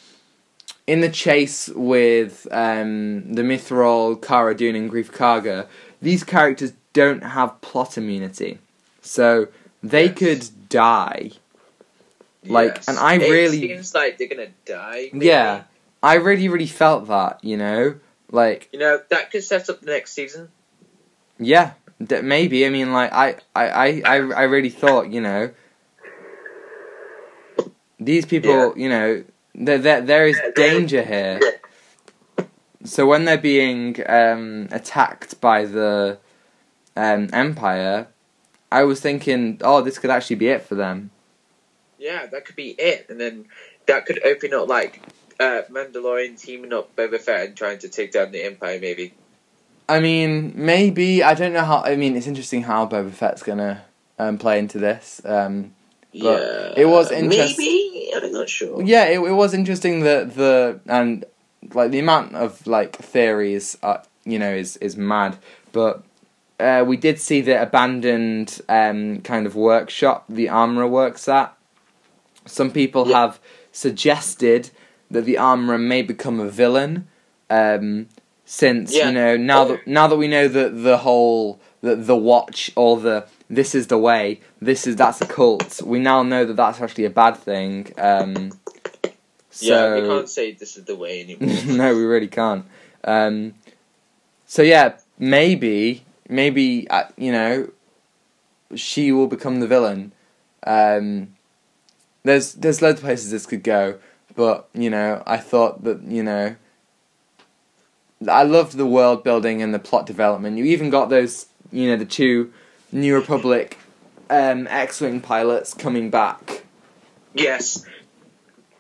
in the chase with um, the Mythrol, Cara Dune, and Greef Karga, these characters don't have plot immunity, so they Yes. could die. Like, Yes. and I it really- seems like they're gonna die. maybe. Yeah, I really, really felt that. You know, like you know that could set up the next season. yeah, d- maybe. I mean, like I, I, I, I, I really thought, you know, these people, Yeah. you know, there, there, there is danger here. So when they're being um, attacked by the um, Empire, I was thinking, oh, this could actually be it for them. Yeah, that could be it, and then that could open up like uh, Mandalorian teaming up Boba Fett and trying to take down the Empire. Maybe. I mean, maybe I don't know how. I mean, it's interesting how Boba Fett's gonna um, play into this. Um, yeah, it was interest- Maybe I'm not sure. yeah, it, it was interesting that the and like the amount of like theories, are, you know, is is mad. But uh, we did see the abandoned um, kind of workshop the armorer works at. Some people Yeah. have suggested that the armorer may become a villain, um, since Yeah. you know now that now that we know that the whole that the watch or the this is the way this is that's a cult. We now know that that's actually a bad thing. Um, yeah, we can't say this is the way <laughs> anymore. no, we really can't. Um, so yeah, maybe, maybe uh, you know, she will become the villain. Um, there's there's loads of places this could go, but you know, I thought that you know, I loved the world building and the plot development. You even got those, you know, the two New Republic um, X-wing pilots coming back. Yes.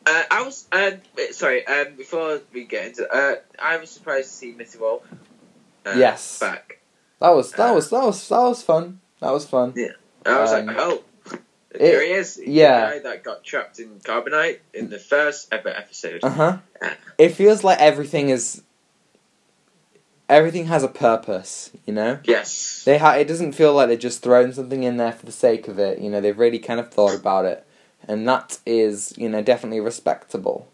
Uh, I was uh, sorry. Um, before we get into, uh, I was surprised to see Mr. Wolf. Uh, Yes. back. That was that was that was that was fun. That was fun. Yeah, I was Um, like, oh, there he is. Yeah. the guy that got trapped in carbonite in the first ever episode. Uh huh. Yeah. It feels like everything is. Everything has a purpose, you know. Yes. They ha- It doesn't feel like they're just throwing something in there for the sake of it. You know, they've really kind of thought about it, and that is, you know, definitely respectable.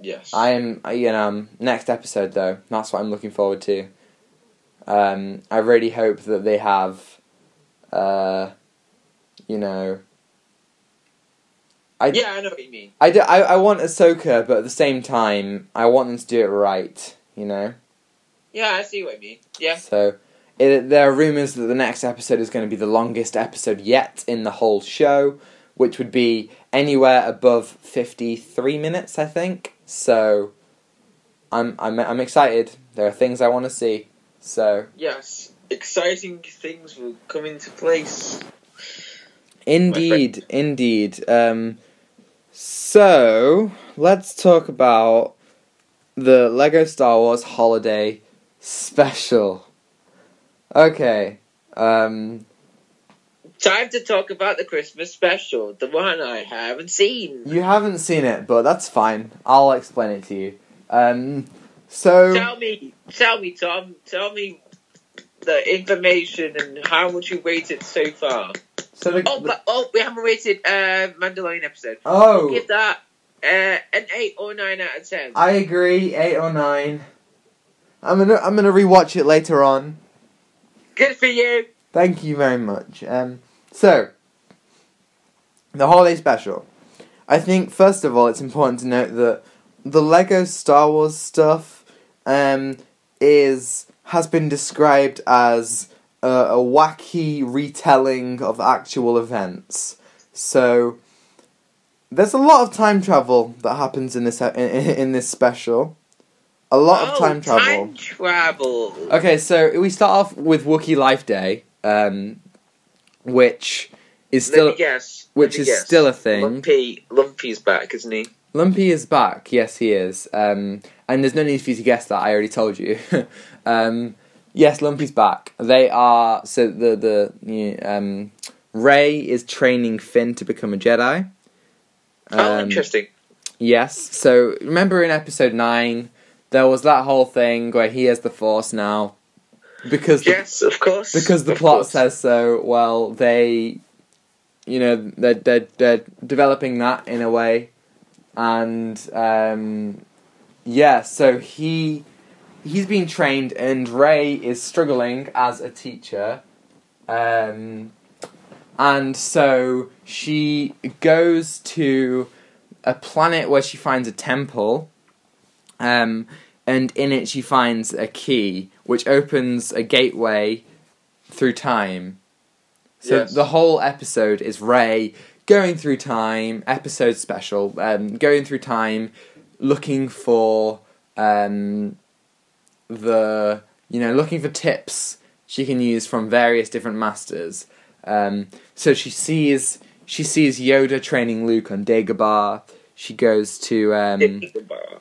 Yes. I am, uh, you know, um, next episode though. That's what I'm looking forward to. Um, I really hope that they have, uh, you know. I, yeah, I know what you mean. I, do, I, I want Ahsoka, but at the same time, I want them to do it right, you know? Yeah, I see what you mean. Yeah. So, it, there are rumours that the next episode is going to be the longest episode yet in the whole show, which would be anywhere above 53 minutes, I think. So, I'm, I'm, I'm excited. There are things I want to see. So, Yes. Exciting things will come into place. indeed, indeed. Um, so, let's talk about the Lego Star Wars Holiday Special. Okay. Um, Time to talk about the Christmas special, the one I haven't seen. you haven't seen it, but that's fine. I'll explain it to you. Um, so, Tell me, tell me, Tom. Tell me the information and how much you rated so far. so the, Oh, but oh, we haven't rated uh, Mandalorian episode. oh, Give that uh, an eight or nine out of ten. I agree. Eight or nine. I'm gonna I'm gonna rewatch it later on. Good for you. Thank you very much. Um, so, the holiday special. I think first of all, it's important to note that the Lego Star Wars stuff um, is has been described as a, a wacky retelling of actual events. So, there's a lot of time travel that happens in this in, in this special. A lot of Oh, time travel. Time travel. Okay, so we start off with Wookiee Life Day, um, which is Let still me guess. which Let me is guess. still a thing. Lumpy, Lumpy's back, isn't he? Lumpy is back. Yes, he is. Um, and there's no need for you to guess that. I already told you. <laughs> um, yes, Lumpy's back. They are so the the um, Rey is training Finn to become a Jedi. oh, Um, interesting. Yes. So remember in episode nine, there was that whole thing where he has the Force now, because the Yes, of course. because the Of plot course. says so. Well, they, you know, they're they're, they're developing that in a way, and um, yeah. So he he's been trained, and Rey is struggling as a teacher, um, and so she goes to a planet where she finds a temple. Um, and in it she finds a key which opens a gateway through time. So Yes. the whole episode is Rey going through time, episode special, um, going through time, looking for um, the you know looking for tips she can use from various different masters. Um, so she sees she sees Yoda training Luke on Dagobah. She goes to um,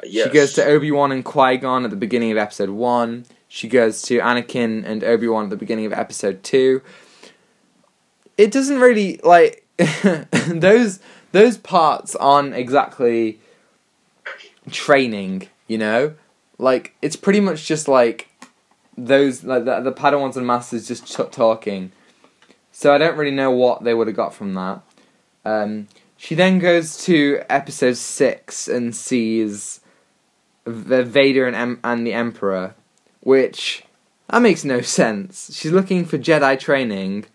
yes. she goes to Obi Wan and Qui Gon at the beginning of episode one. She goes to Anakin and Obi Wan at the beginning of episode two. It doesn't really like <laughs> those those parts aren't exactly training, you know. Like it's pretty much just like those like the, the Padawans and Masters just talking. So I don't really know what they would have got from that. Um, she then goes to episode six and sees V- Vader and em- and the Emperor, which that makes no sense. She's looking for Jedi training,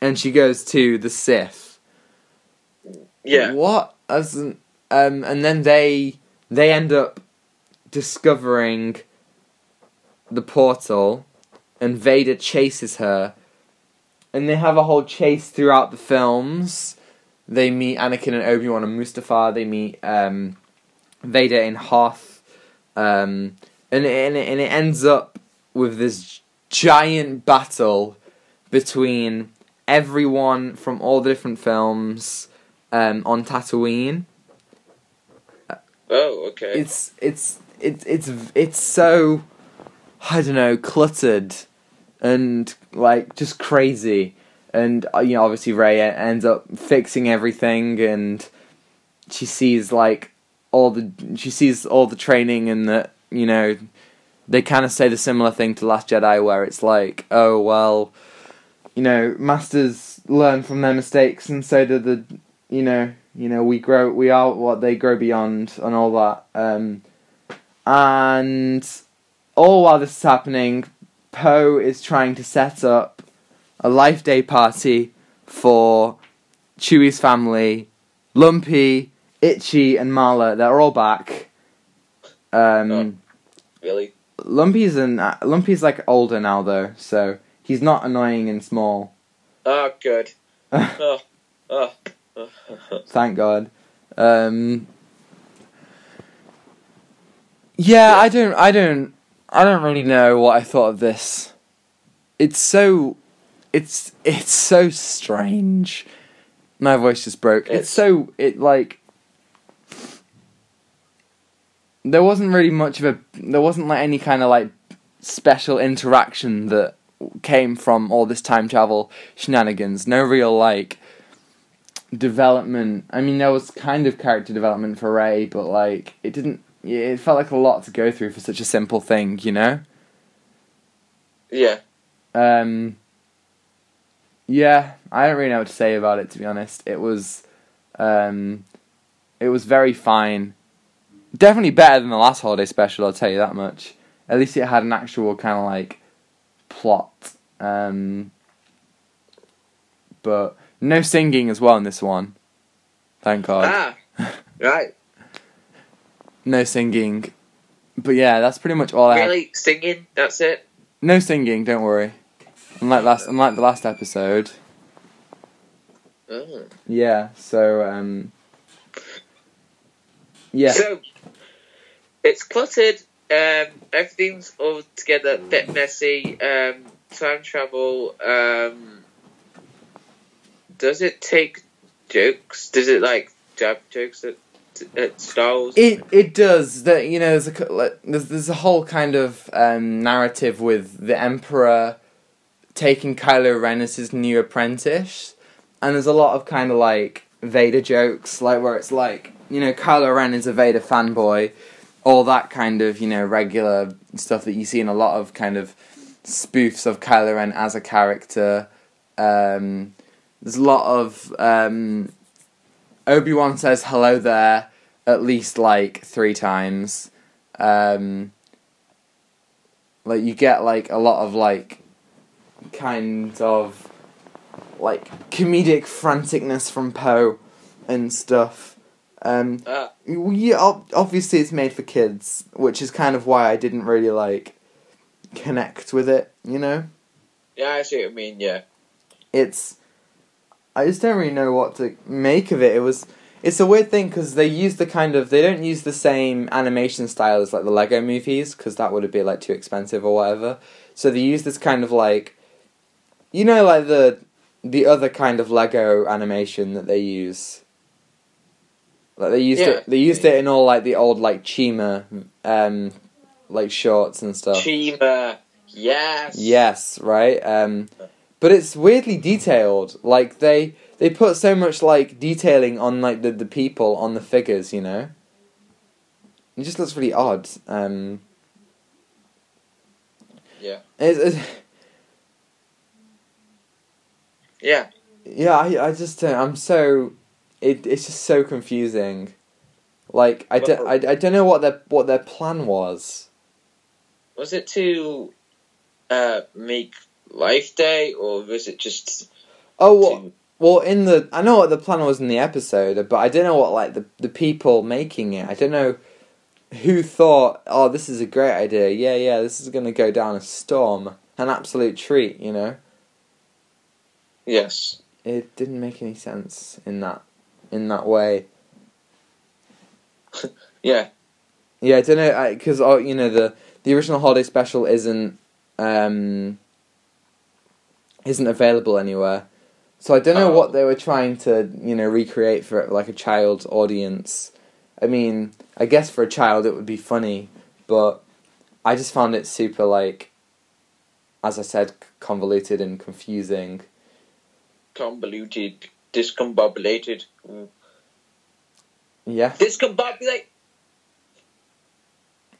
and she goes to the Sith. Yeah. What? As an, um, and then they they end up discovering the portal, and Vader chases her, and they have a whole chase throughout the films. They meet Anakin and Obi Wan and Mustafar. They meet um, Vader in Hoth, um, and it, and and it ends up with this giant battle between everyone from all the different films um, on Tatooine. Oh, okay. It's it's it's it's it's so I don't know cluttered and like just crazy and uh, you know obviously Rey ends up fixing everything and she sees like all the she sees all the training and that you know they kind of say the similar thing to Last Jedi where it's like oh well you know masters learn from their mistakes and so do the you know you know we grow we are what they grow beyond and all that um and all while this is happening Poe is trying to set up a life day party for Chewie's family Lumpy Itchy and Malla they're all back um really? Lumpy's an Lumpy's like older now though so he's not annoying and small Oh, good. <laughs> oh, oh. Thank God. Um, yeah, Yeah. I don't, I don't, I don't really know what I thought of this. It's so, it's it's so strange. My voice just broke. It's, It's- so it like. There wasn't really much of a. There wasn't like any kind of like special interaction that came from all this time travel shenanigans. No real like development. I mean, there was kind of character development for Rey, but like it didn't. It felt like a lot to go through for such a simple thing, you know. yeah. Um. Yeah, I don't really know what to say about it. To be honest, it was, um, it was very fine. Definitely better than the last holiday special. I'll tell you that much. At least it had an actual kind of like plot. Um. But no singing as well in this one. Thank God. Ah, <laughs> right. No singing. But yeah, that's pretty much all I have. Really? Singing? That's it? No singing, don't worry. Unlike last unlike the last episode. Oh. Yeah, so um Yeah. So, it's cluttered. Um, everything's all together, a bit messy. Um, time travel. Um, does it take jokes? Does it like jab jokes at, at Star Wars? It it does that you know there's a like, there's there's a whole kind of um, narrative with the Emperor taking Kylo Ren as his new apprentice, and there's a lot of kind of like Vader jokes, like where it's like you know Kylo Ren is a Vader fanboy, all that kind of you know regular stuff that you see in a lot of kind of spoofs of Kylo Ren as a character. Um, there's a lot of um, Obi Wan says hello there at least like three times. Um, like you get like a lot of like kind of like comedic franticness from Poe and stuff. Um, Ah, yeah, obviously it's made for kids, which is kind of why I didn't really like connect with it. You know, yeah, I see what you mean. Yeah. it's I just don't really know what to make of it. It was it's a weird thing because they use the kind of they don't use the same animation style as like the Lego movies because that would have been like too expensive or whatever. So they use this kind of like, you know, like the the other kind of Lego animation that they use. Like they used Yeah. it. They used it in all like the old like Chima, um, like shorts and stuff. Chima. Yes. Yes, right. Um, but it's weirdly detailed. Like they they put so much like detailing on like the the people on the figures. You know. It just looks really odd. Um, Yeah. it's, it's, Yeah. yeah, I I just don't, I'm so it it's just so confusing. Like I don't I, I don't know what their what their plan was. Was it to uh, make Life Day, or was it just Oh, well, to? Well, in the I know what the plan was in the episode, but I don't know what like the the people making it. I don't know who thought, "Oh, this is a great idea. Yeah, yeah, this is going to go down a storm, an absolute treat." You know, Yes. it didn't make any sense in that in that way. <laughs> Yeah. Yeah, I don't know because oh, you know the the original holiday special isn't um isn't available anywhere. So I don't know Oh. what they were trying to, you know, recreate for like a child audience. I mean, I guess for a child it would be funny, but I just found it super like as I said convoluted and confusing. Convoluted, discombobulated. Mm. Yeah. Discombobulate.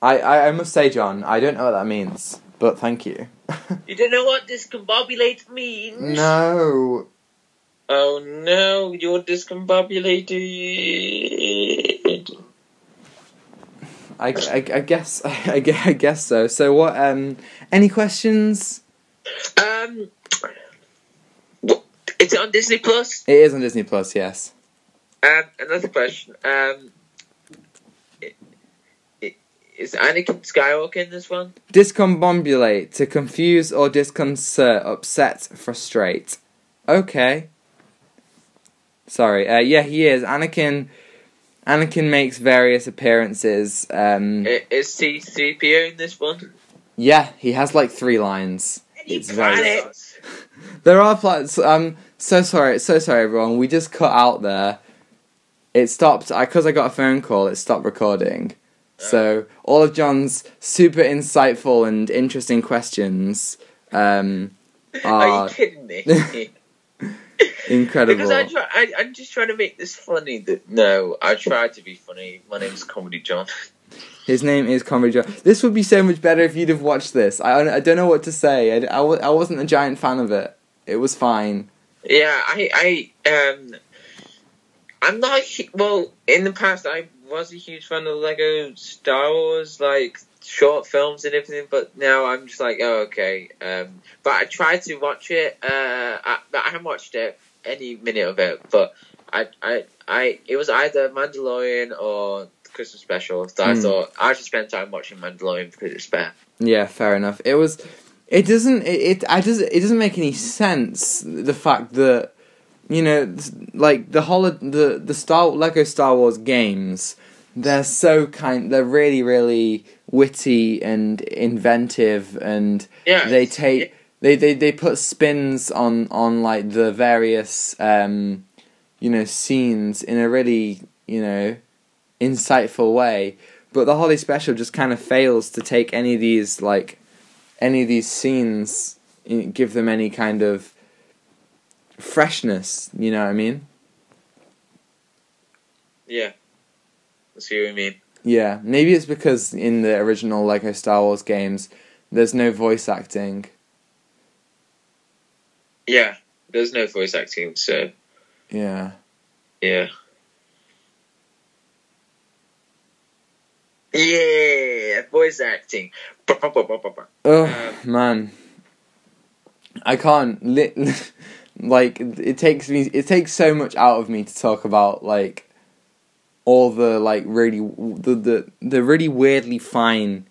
I, I, I must say, John, I don't know what that means, but thank you. <laughs> You don't know what discombobulate means? no. Oh no, you're discombobulated. I, I, I guess <laughs> I, I guess so. So what? Um, any questions? Um, what, it's on Disney Plus. It is on Disney Plus. Yes. And another question. Um, i- i- is Anakin Skywalker in this one? Discombobulate to confuse or disconcert, upset, frustrate. Okay. Sorry. Uh, yeah, he is. Anakin. Anakin makes various appearances. Um, Is C-3PO in this one? yeah, he has like three lines. Any It's very- <laughs> There are plans. I'm so sorry. So sorry, everyone. We just cut out there. It stopped. I because I got a phone call. It stopped recording. So all of John's super insightful and interesting questions um, Are <laughs> are you kidding me? <laughs> incredible. because I try, I, I'm just trying to make this funny. That no, I tried to be funny. My name's Comedy John. His name is Comedy John. This would be so much better if you'd have watched this. I I don't know what to say. I, I, I wasn't a giant fan of it. It was fine. Yeah, I, I, um, I'm not. Well, in the past, I was a huge fan of Lego Star Wars, like short films and everything. But now I'm just like, oh, okay. Um, but I tried to watch it. Uh, I, but I haven't watched it any minute of it. But I, I, I, it was either Mandalorian or Christmas special. So I Hmm. thought I should spend time watching Mandalorian because it's spare. Yeah, fair enough. It was. It doesn't. It. it I does. It doesn't make any sense. The fact that you know, like the holo- the the Star Lego Star Wars games, they're so kind. They're really, really witty and inventive, and Yeah, they take they, they they put spins on on like the various um, you know scenes in a really you know insightful way. But the holiday special just kind of fails to take any of these like any of these scenes, give them any kind of freshness. You know what I mean? Yeah, I see what you mean. Yeah, maybe it's because in the original Lego Star Wars games, there's no voice acting. Yeah, there's no voice acting, so Yeah. yeah. Yeah, voice acting. Oh man, I can't. Li- <laughs> like it takes me. It takes so much out of me to talk about like all the like really the the the really weirdly fine,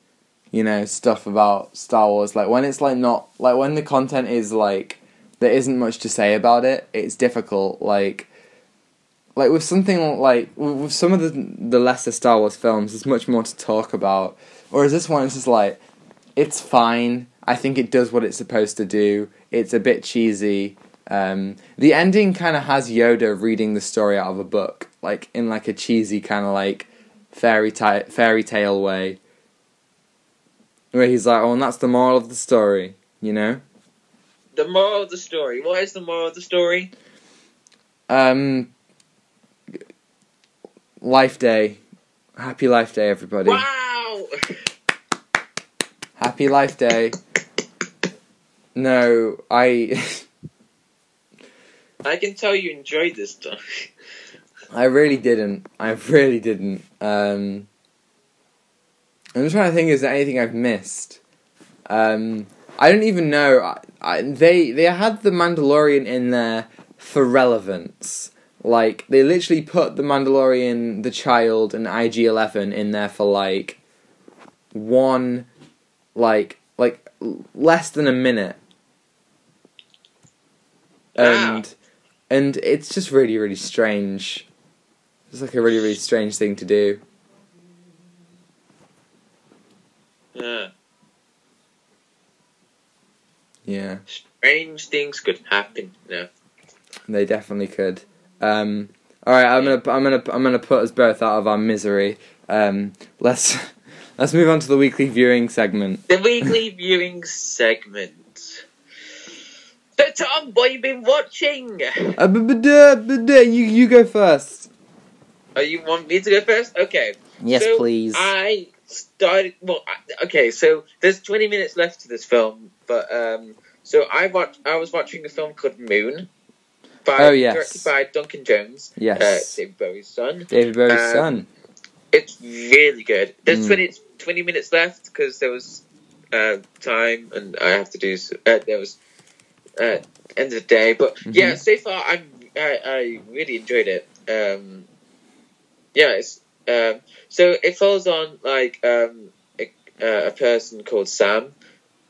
you know, stuff about Star Wars. Like when it's like not like when the content is like there isn't much to say about it. It's difficult. Like like with something like with some of the the lesser Star Wars films, there's much more to talk about. Whereas this one is just like it's fine. I think it does what it's supposed to do. It's a bit cheesy. Um, the ending kind of has Yoda reading the story out of a book, like in like a cheesy kind of like fairy ty- fairy tale way, where he's like, "Oh, and that's the moral of the story," you know. the moral of the story. What is the moral of the story? Um, Life Day, Happy Life Day, everybody. Wow! <laughs> Happy Life Day. No, I. <laughs> I can tell you enjoyed this stuff. I really didn't. I really didn't. Um, I'm trying to think. Is there anything I've missed? Um, I don't even know. I, I, they they had the Mandalorian in there for relevance. Like they literally put the Mandalorian, the child, and IG Eleven in there for like one, like like less than a minute. Wow. And and it's just really really strange It's like a really really strange thing to do. Yeah. Yeah, Strange things could happen. Yeah. they definitely could. Um, all right, I'm gonna I'm gonna I'm gonna put us both out of our misery. Um, let's let's move on to the weekly viewing segment. The weekly viewing segment. So Tom, what have you been watching? Uh, but, but, but, you you go first. Oh, you want me to go first? Okay. Yes, So, please. I started. Well, I- okay. So there's 20 minutes left to this film, but um, so I watched. I was watching a film called Moon. By, Oh, yes. Directed by Duncan Jones, yes, uh, David Bowie's son. David Bowie's um, son. It's really good. There's Mm. 20, 20 minutes left because there was uh, time and I have to do. Uh, there was uh, end of the day, but yeah, Mhm. so far I'm I, I really enjoyed it. Um, yeah, it's um, so it falls on like um, a, uh, a person called Sam.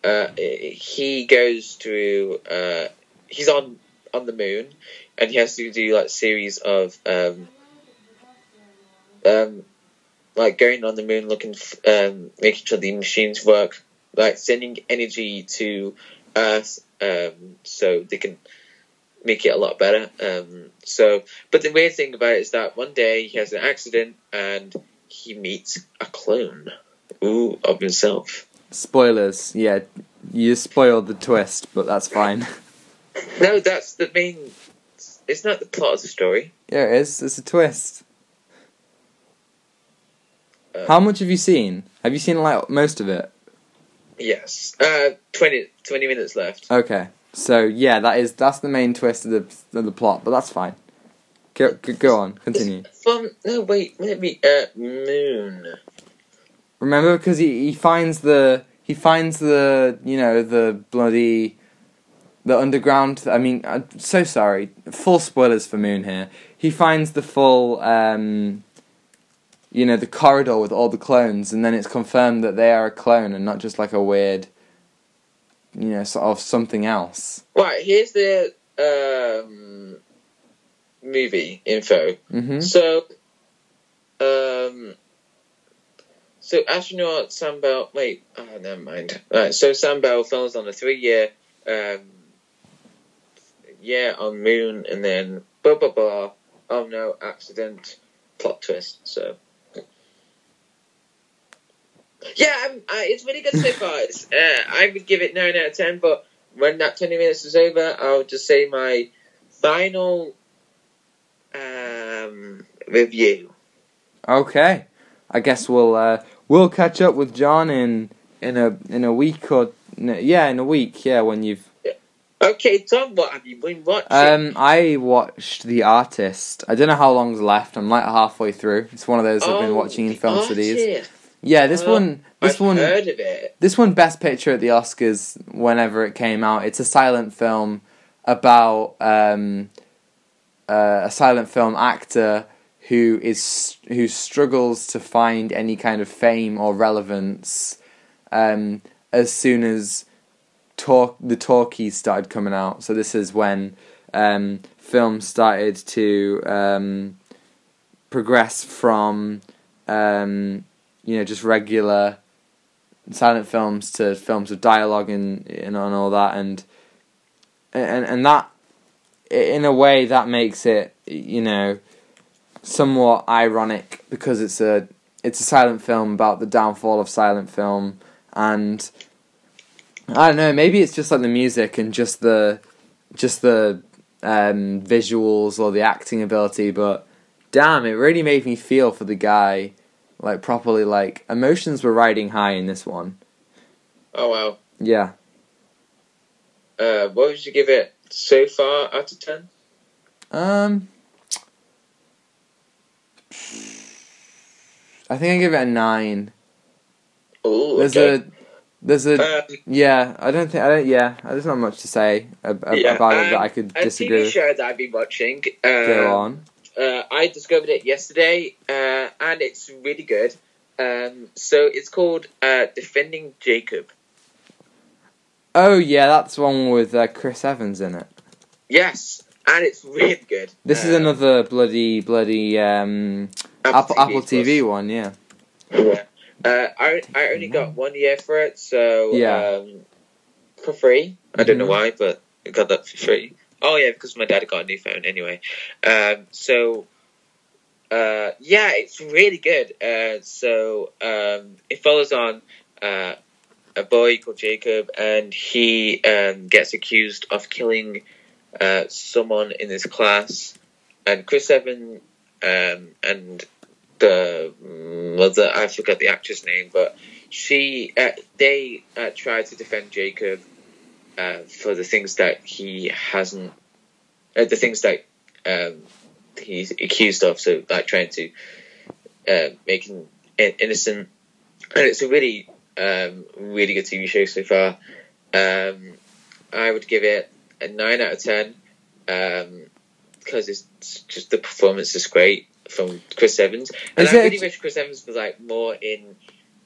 Uh, he goes through. Uh, he's on on the moon, and he has to do like series of um, um, like going on the moon, looking, f- um, making sure the machines work, like sending energy to Earth, um, so they can make it a lot better. Um, so, but the weird thing about it is that one day he has an accident and he meets a clone, ooh, of himself. Spoilers. Yeah, you spoiled the twist, but that's fine. <laughs> No, that's the main. It's not the plot of the story. yeah, it is. It's a twist. Uh, How much have you seen? Have you seen like most of it? Yes, uh, 20, 20 minutes left. Okay, so yeah, that is that's the main twist of the of the plot, but that's fine. Go go, go on, continue. From no, wait, me. Uh, moon. Remember, because he, he finds the he finds the you know the bloody the underground. I mean, I'm so sorry. Full spoilers for Moon here. He finds the full um, you know the corridor with all the clones, and then it's confirmed that they are a clone and not just like a weird you know sort of something else. Right, here's the um, movie info. hmm So, um, so astronaut Sam Bell. Wait, oh, never mind. Right, so Sam Bell falls on a three-year um, year on Moon, and then blah blah blah. Oh no, accident, plot twist. So. Yeah, um, uh, it's really good so far. It's, uh, I would give it nine out of ten, but when that twenty minutes is over, I'll just say my final um, review. Okay, I guess we'll uh, we'll catch up with John in in a in a week or yeah in a week yeah when you've Okay, Tom, what have you been watching? Um, I watched The Artist. I don't know how long's left. I'm like halfway through. It's one of those I've been Oh, watching in film. Artist. Yeah, this Oh, one, this I've one, heard of it. this one, Best Picture at the Oscars. Whenever it came out, it's a silent film about um, uh, a silent film actor who is who struggles to find any kind of fame or relevance um, as soon as talk the talkies started coming out. So this is when um, films started to um, progress from um, you know just regular silent films to films with dialogue and and, and all that. And and and that in a way that makes it you know somewhat ironic because it's a it's a silent film about the downfall of silent film. And I don't know maybe it's just like the music and just the just the um, visuals or the acting ability but damn it really made me feel for the guy like properly like emotions were riding high in this one Oh wow. yeah Uh, what would you give it so far out of ten? Um, I think I give it a nine. Oh, There's okay. a, there's a, Um, yeah. I don't think I don't. Yeah, there's not much to say ab- ab- Yeah, about it that um, I could a disagree TV with. show that I've been watching. Uh, Go on. Uh, I discovered it yesterday, uh, and it's really good. Um, so it's called uh, Defending Jacob. Oh yeah, that's one with uh, Chris Evans in it. Yes, and it's really good. This is Uh, another bloody bloody um, Apple Apple Plus. TV one. Yeah. Yeah. Uh, I I only got one year for it, so Yeah. um, for free. I don't know Mhm. why, but I got that for free. Oh yeah, because my dad got a new phone anyway. Um, so uh, yeah, it's really good. Uh, so um, it follows on uh, a boy called Jacob, and he um, gets accused of killing uh, someone in his class, and Chris Evans um, and the mother, I forgot the actress name, but she, uh, they uh, try to defend Jacob uh, for the things that he hasn't, uh, the things that um, he's accused of. So, like trying to uh, make him innocent, and it's a really, um, really good TV show so far. Um, I would give it a nine out of ten because it's just the performance is great from Chris Evans, and Is I really wish Chris Evans was like more in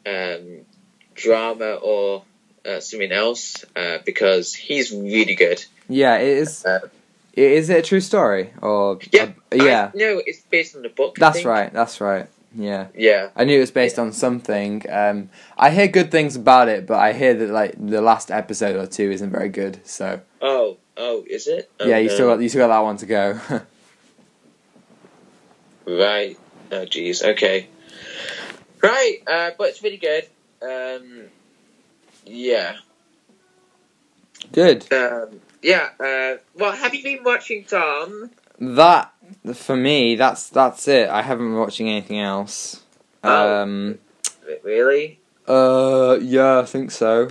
um, drama or uh, something else uh, because he's really good. Yeah. It is. Uh, Is it a true story or? Yeah, uh, yeah. no, it's based on the book. I That's right. That's right. Yeah. Yeah, I knew it was based on something. Um, I hear good things about it, but I hear that like the last episode or two isn't very good. So Oh, oh, is it? Oh, yeah, you no. still got you still got that one to go. <laughs> Right. Oh, jeez. Okay. Right. Uh, but it's really good. Um, yeah. good. Um, yeah. Uh, well, have you been watching Tom? That for me, that's that's it. I haven't been watching anything else. Oh. Um. Really? Uh. Yeah, I think so.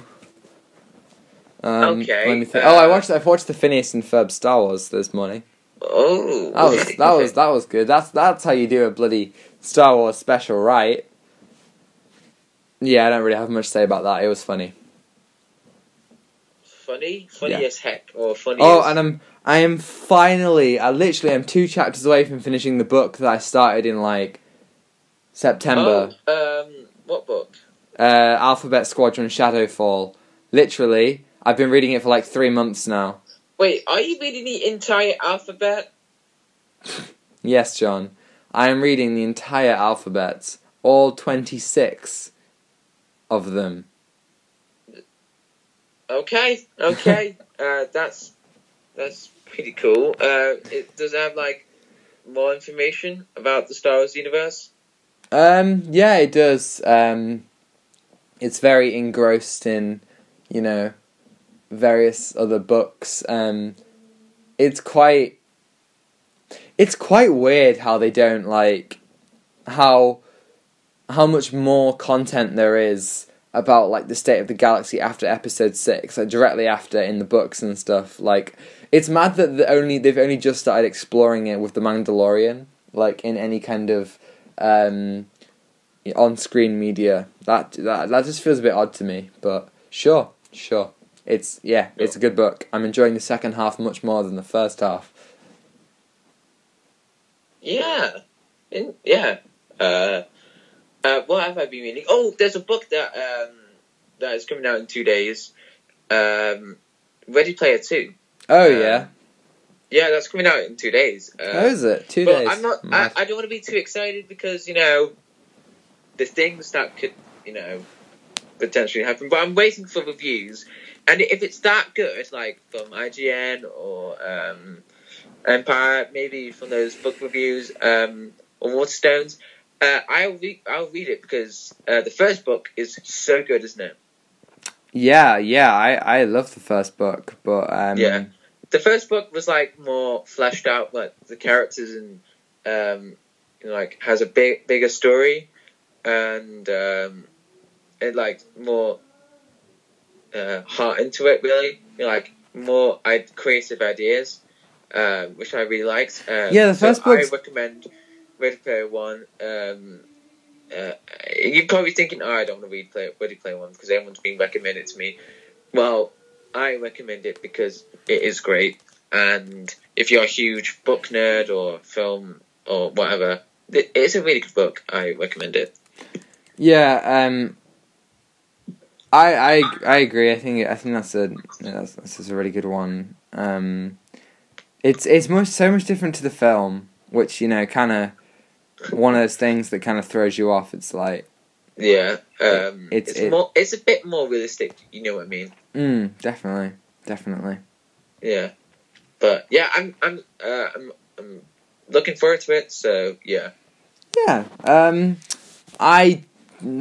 Um, Okay, Let me think. oh, I uh, watched. I watched the Phineas and Ferb Star Wars this morning. Oh. That was that was <laughs> that was good. That's that's how you do a bloody Star Wars special, right? Yeah, I don't really have much to say about that. It was funny. Funny, funny Yeah. as heck, or funny. Oh, as... and I'm I am finally. I literally am two chapters away from finishing the book that I started in like September. Oh, um, what book? Uh, Alphabet Squadron Shadowfall. Literally, I've been reading it for like three months now. Wait, are you reading the entire alphabet? <laughs> Yes, John. I am reading the entire alphabet, all twenty six of them. Okay, okay. <laughs> uh, that's that's pretty cool. Uh, it does it have like more information about the Star Wars universe. Um, yeah, it does. Um, it's very engrossed in, you know, various other books. Um, it's quite, it's quite weird how they don't like, how, how much more content there is about like the state of the galaxy after episode six, like directly after in the books and stuff. Like, it's mad that the only they've only just started exploring it with the Mandalorian, like in any kind of um, on-screen media. That that that just feels a bit odd to me. But sure, sure. It's yeah, it's a good book. I'm enjoying the second half much more than the first half. Yeah, In, yeah. Uh, uh, what have I been reading? Oh, there's a book that um, that is coming out in two days. Um, Ready Player Two. Oh Um, yeah, Yeah, that's coming out in two days. Uh, how is it? Two but days. I'm not. I, I don't want to be too excited because you know the things that could you know potentially happen. But I'm waiting for reviews, and if it's that good, it's like from IGN or um, Empire, maybe from those book reviews um, or Waterstones, uh, I'll read. I'll read it because uh, the first book is so good, isn't it? yeah, yeah. I I love the first book, but um, Yeah. the first book was like more fleshed out, like the characters and um, you know, like has a big bigger story, and um, it like more uh, heart into it. Really, you know, like more I creative ideas, um, which I really liked. Um, Yeah, the so first I recommend Ready Player One. Um, uh, you're probably thinking, "Oh, I don't want to read play, Ready Player One because everyone's been recommended to me." Well, I recommend it because it is great, and if you're a huge book nerd or film or whatever, it's a really good book. I recommend it. Yeah, um, I I I agree. I think I think that's a that's, that's a really good one. Um, it's it's much so much different to the film, which you know, kind of one of those things that kind of throws you off. It's like, Yeah, um, It's- it's it- more. It's a bit more realistic. You know what I mean? mm, definitely, definitely. Yeah, but yeah, I'm I'm uh, I'm I'm looking forward to it. So yeah, Yeah. Um, I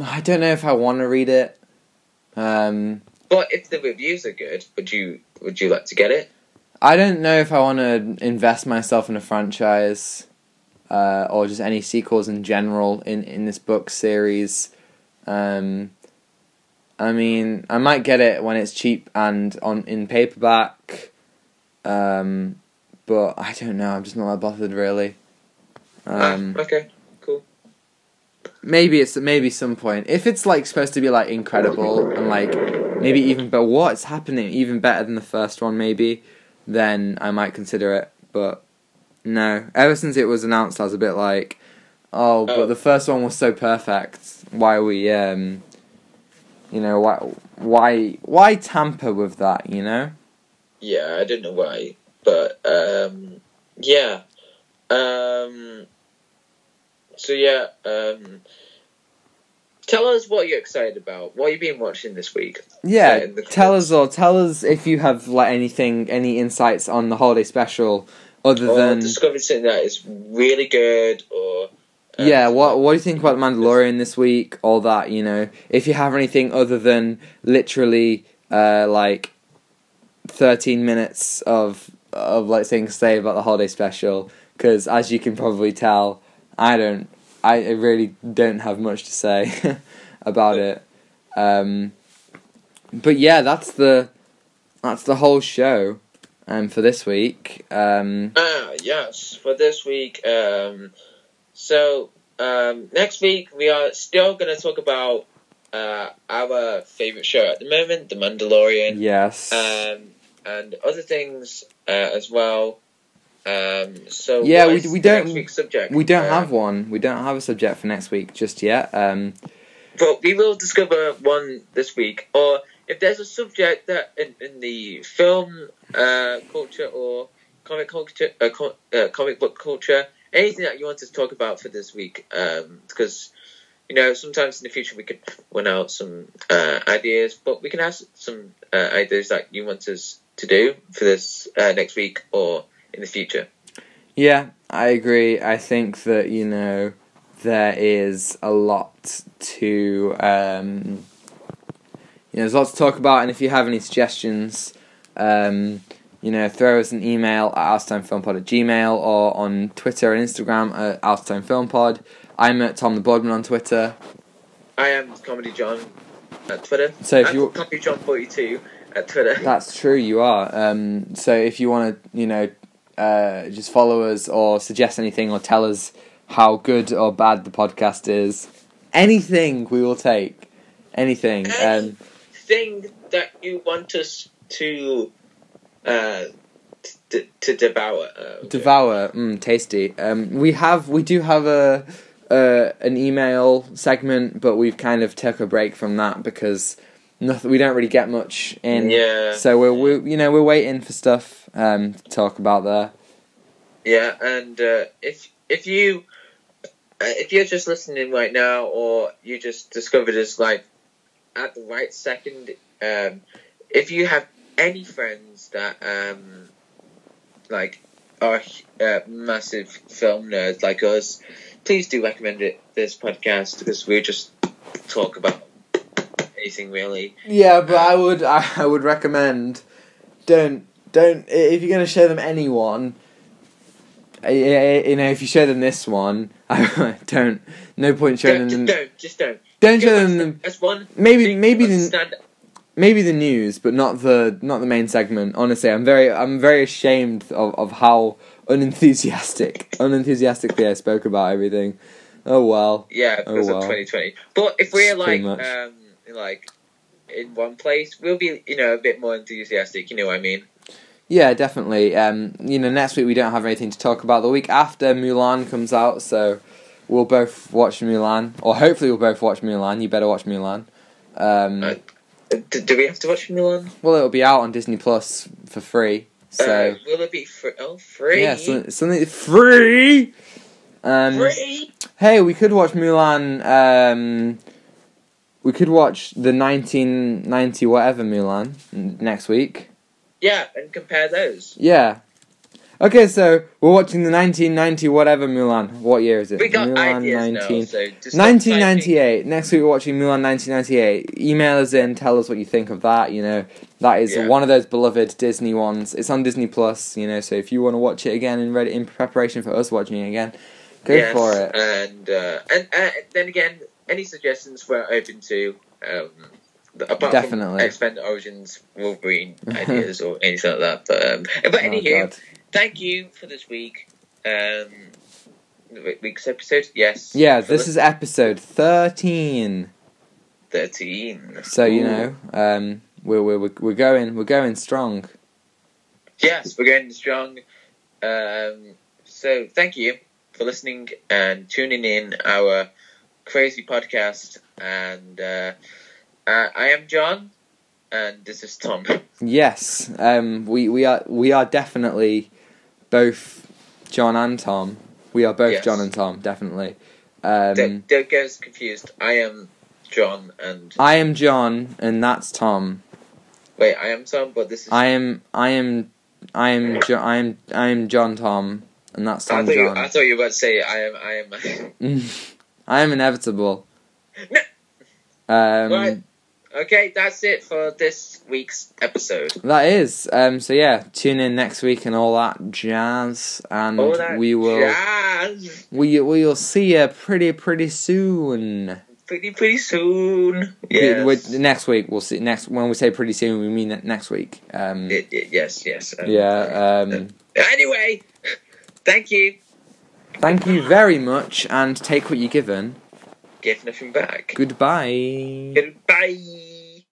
I don't know if I want to read it. Um, but if the reviews are good, would you would you like to get it? I don't know if I want to invest myself in a franchise, uh, or just any sequels in general in in this book series. Um, I mean, I might get it when it's cheap and on in paperback. Um, but I don't know. I'm just not that bothered really. Um, ah, okay, cool. maybe it's maybe some point if it's like supposed to be like incredible and like maybe even but what's happening even better than the first one maybe then i might consider it but no ever since it was announced i was a bit like oh but Oh. the first one was so perfect why we um you know why why why tamper with that you know Yeah, I don't know why, but um, yeah. Um, so yeah, um, tell us what you're excited about. What you've been watching this week? yeah Yeah, tell us or tell us if you have like anything any insights on the holiday special other Or than discovered something that is really good, or um, Yeah, what what do you think about the Mandalorian this week? All that, you know. If you have anything other than literally uh, like thirteen minutes of of like things to say about the holiday special, because as you can probably tell, I don't, I I really don't have much to say <laughs> about it. Um, but yeah, that's the that's the whole show. Um, for this week, um, Ah, yes, for this week. Um, so um, next week we are still going to talk about uh, our favorite show at the moment, The Mandalorian. yes, um, and other things uh, as well. Um, so Yeah, we- we don't- next week's subject. We don't Um, have one. We don't have a subject for next week just yet. Um, but we will discover one this week. Or if there's a subject that in, in the film uh, culture or comic culture, uh, uh, comic book culture, anything that you want to talk about for this week, um, because. You know, sometimes in the future we could run out some uh, ideas, but we can have some uh, ideas that you want us to do for this uh, next week or in the future. yeah, I agree. I think that you know there is a lot to um, you know there's a lot to talk about, and if you have any suggestions, um, you know, throw us an email at outatimefilmpod at gmail or on Twitter and Instagram at outatimefilmpod. I'm at Tom the Bodman on Twitter. I am Comedy John at Twitter. So if I'm you Comedy John forty two at Twitter. <laughs> That's true, you are. Um, so if you want to, you know, uh, just follow us or suggest anything or tell us how good or bad the podcast is, anything we will take. Anything. Um, Thing that you want us to uh, t- to devour. Uh, okay. devour, mm, tasty. Um, we have, we do have a uh, an email segment, but we've kind of took a break from that because nothing. We don't really get much in. Yeah. So we're, we you know we're waiting for stuff um, to talk about there. Yeah, and uh, if if you uh, if you're just listening right now, or you just discovered us like at the right second, um, if you have any friends that um, like are uh, massive film nerds like us, please do recommend it this podcast because we just talk about anything really. Yeah, but I would <laughs> I, would recommend don't don't if you're gonna show them anyone. You know, if you show them this one, <laughs> I don't. No point showing Don't, them. just don't, just don't. Don't show them. That's one. Maybe maybe the. Maybe the news, but not the not the main segment. Honestly, I'm very I'm very ashamed of, of how unenthusiastic unenthusiastically I spoke about everything. Oh well. Yeah, Oh, because well. of 2020. But if we're like, um, like in one place, we'll be, you know, a bit more enthusiastic. You know what I mean? Yeah, definitely. Um, you know, next week we don't have anything to talk about. The week after Mulan comes out, so we'll both watch Mulan, or hopefully we'll both watch Mulan. You better watch Mulan. Um, Uh, D- do we have to watch Milan? well, it'll be out on Disney Plus for free, So uh, will it be free? Oh, free. yeah, something, something free. Um, free. hey, we could watch Mulan. Um, we could watch the 1990 whatever Mulan next week. Yeah, and compare those. Yeah. Okay, so we're watching the 1990 whatever Mulan. What year is it? We got Mulan ideas 19 now, so just 1998. Next week we're watching Mulan 1998. Email us in, tell us what you think of that. You know, that is Yeah. one of those beloved Disney ones. It's on Disney Plus. You know, so if you want to watch it again and read it in preparation for us watching it again, go Yes, for it. And uh, and uh, then again, any suggestions we're open to. Um, apart Definitely. from X-Men Origins Wolverine <laughs> ideas or anything like that. But um, but Oh, anywho, God. Thank you for this week. Um, week's episode. Yes. Yeah, this is episode 13. thirteen. So you know, um, we're we're we're going we're going strong. Yes, we're going strong. Um, so thank you for listening and tuning in our crazy podcast. And uh, uh, I am John, and this is Tom. Yes, um, we we are we are definitely both John and Tom. We are both Yes. John and Tom, definitely. Um, don't, don't get us confused. I am John, and I am John, and that's Tom. wait, I am Tom, but this is. I am I am I am jo- I am I am John Tom, and that's I Tom you, John. I thought you were about to say I am. I am. <laughs> <laughs> I am inevitable. No. Um, Right. Okay, that's it for this week's episode. That is. Um, so yeah, tune in next week and all that jazz, and that we will jazz. we we will see you pretty pretty soon. pretty pretty soon. Yes. we- next week we'll see. Next when we say pretty soon, we mean next week. Um, Y- y- yes, yes. um, yeah. Um, <laughs> Anyway, thank you. thank you very much, and take what you're given. Back. Goodbye. Goodbye.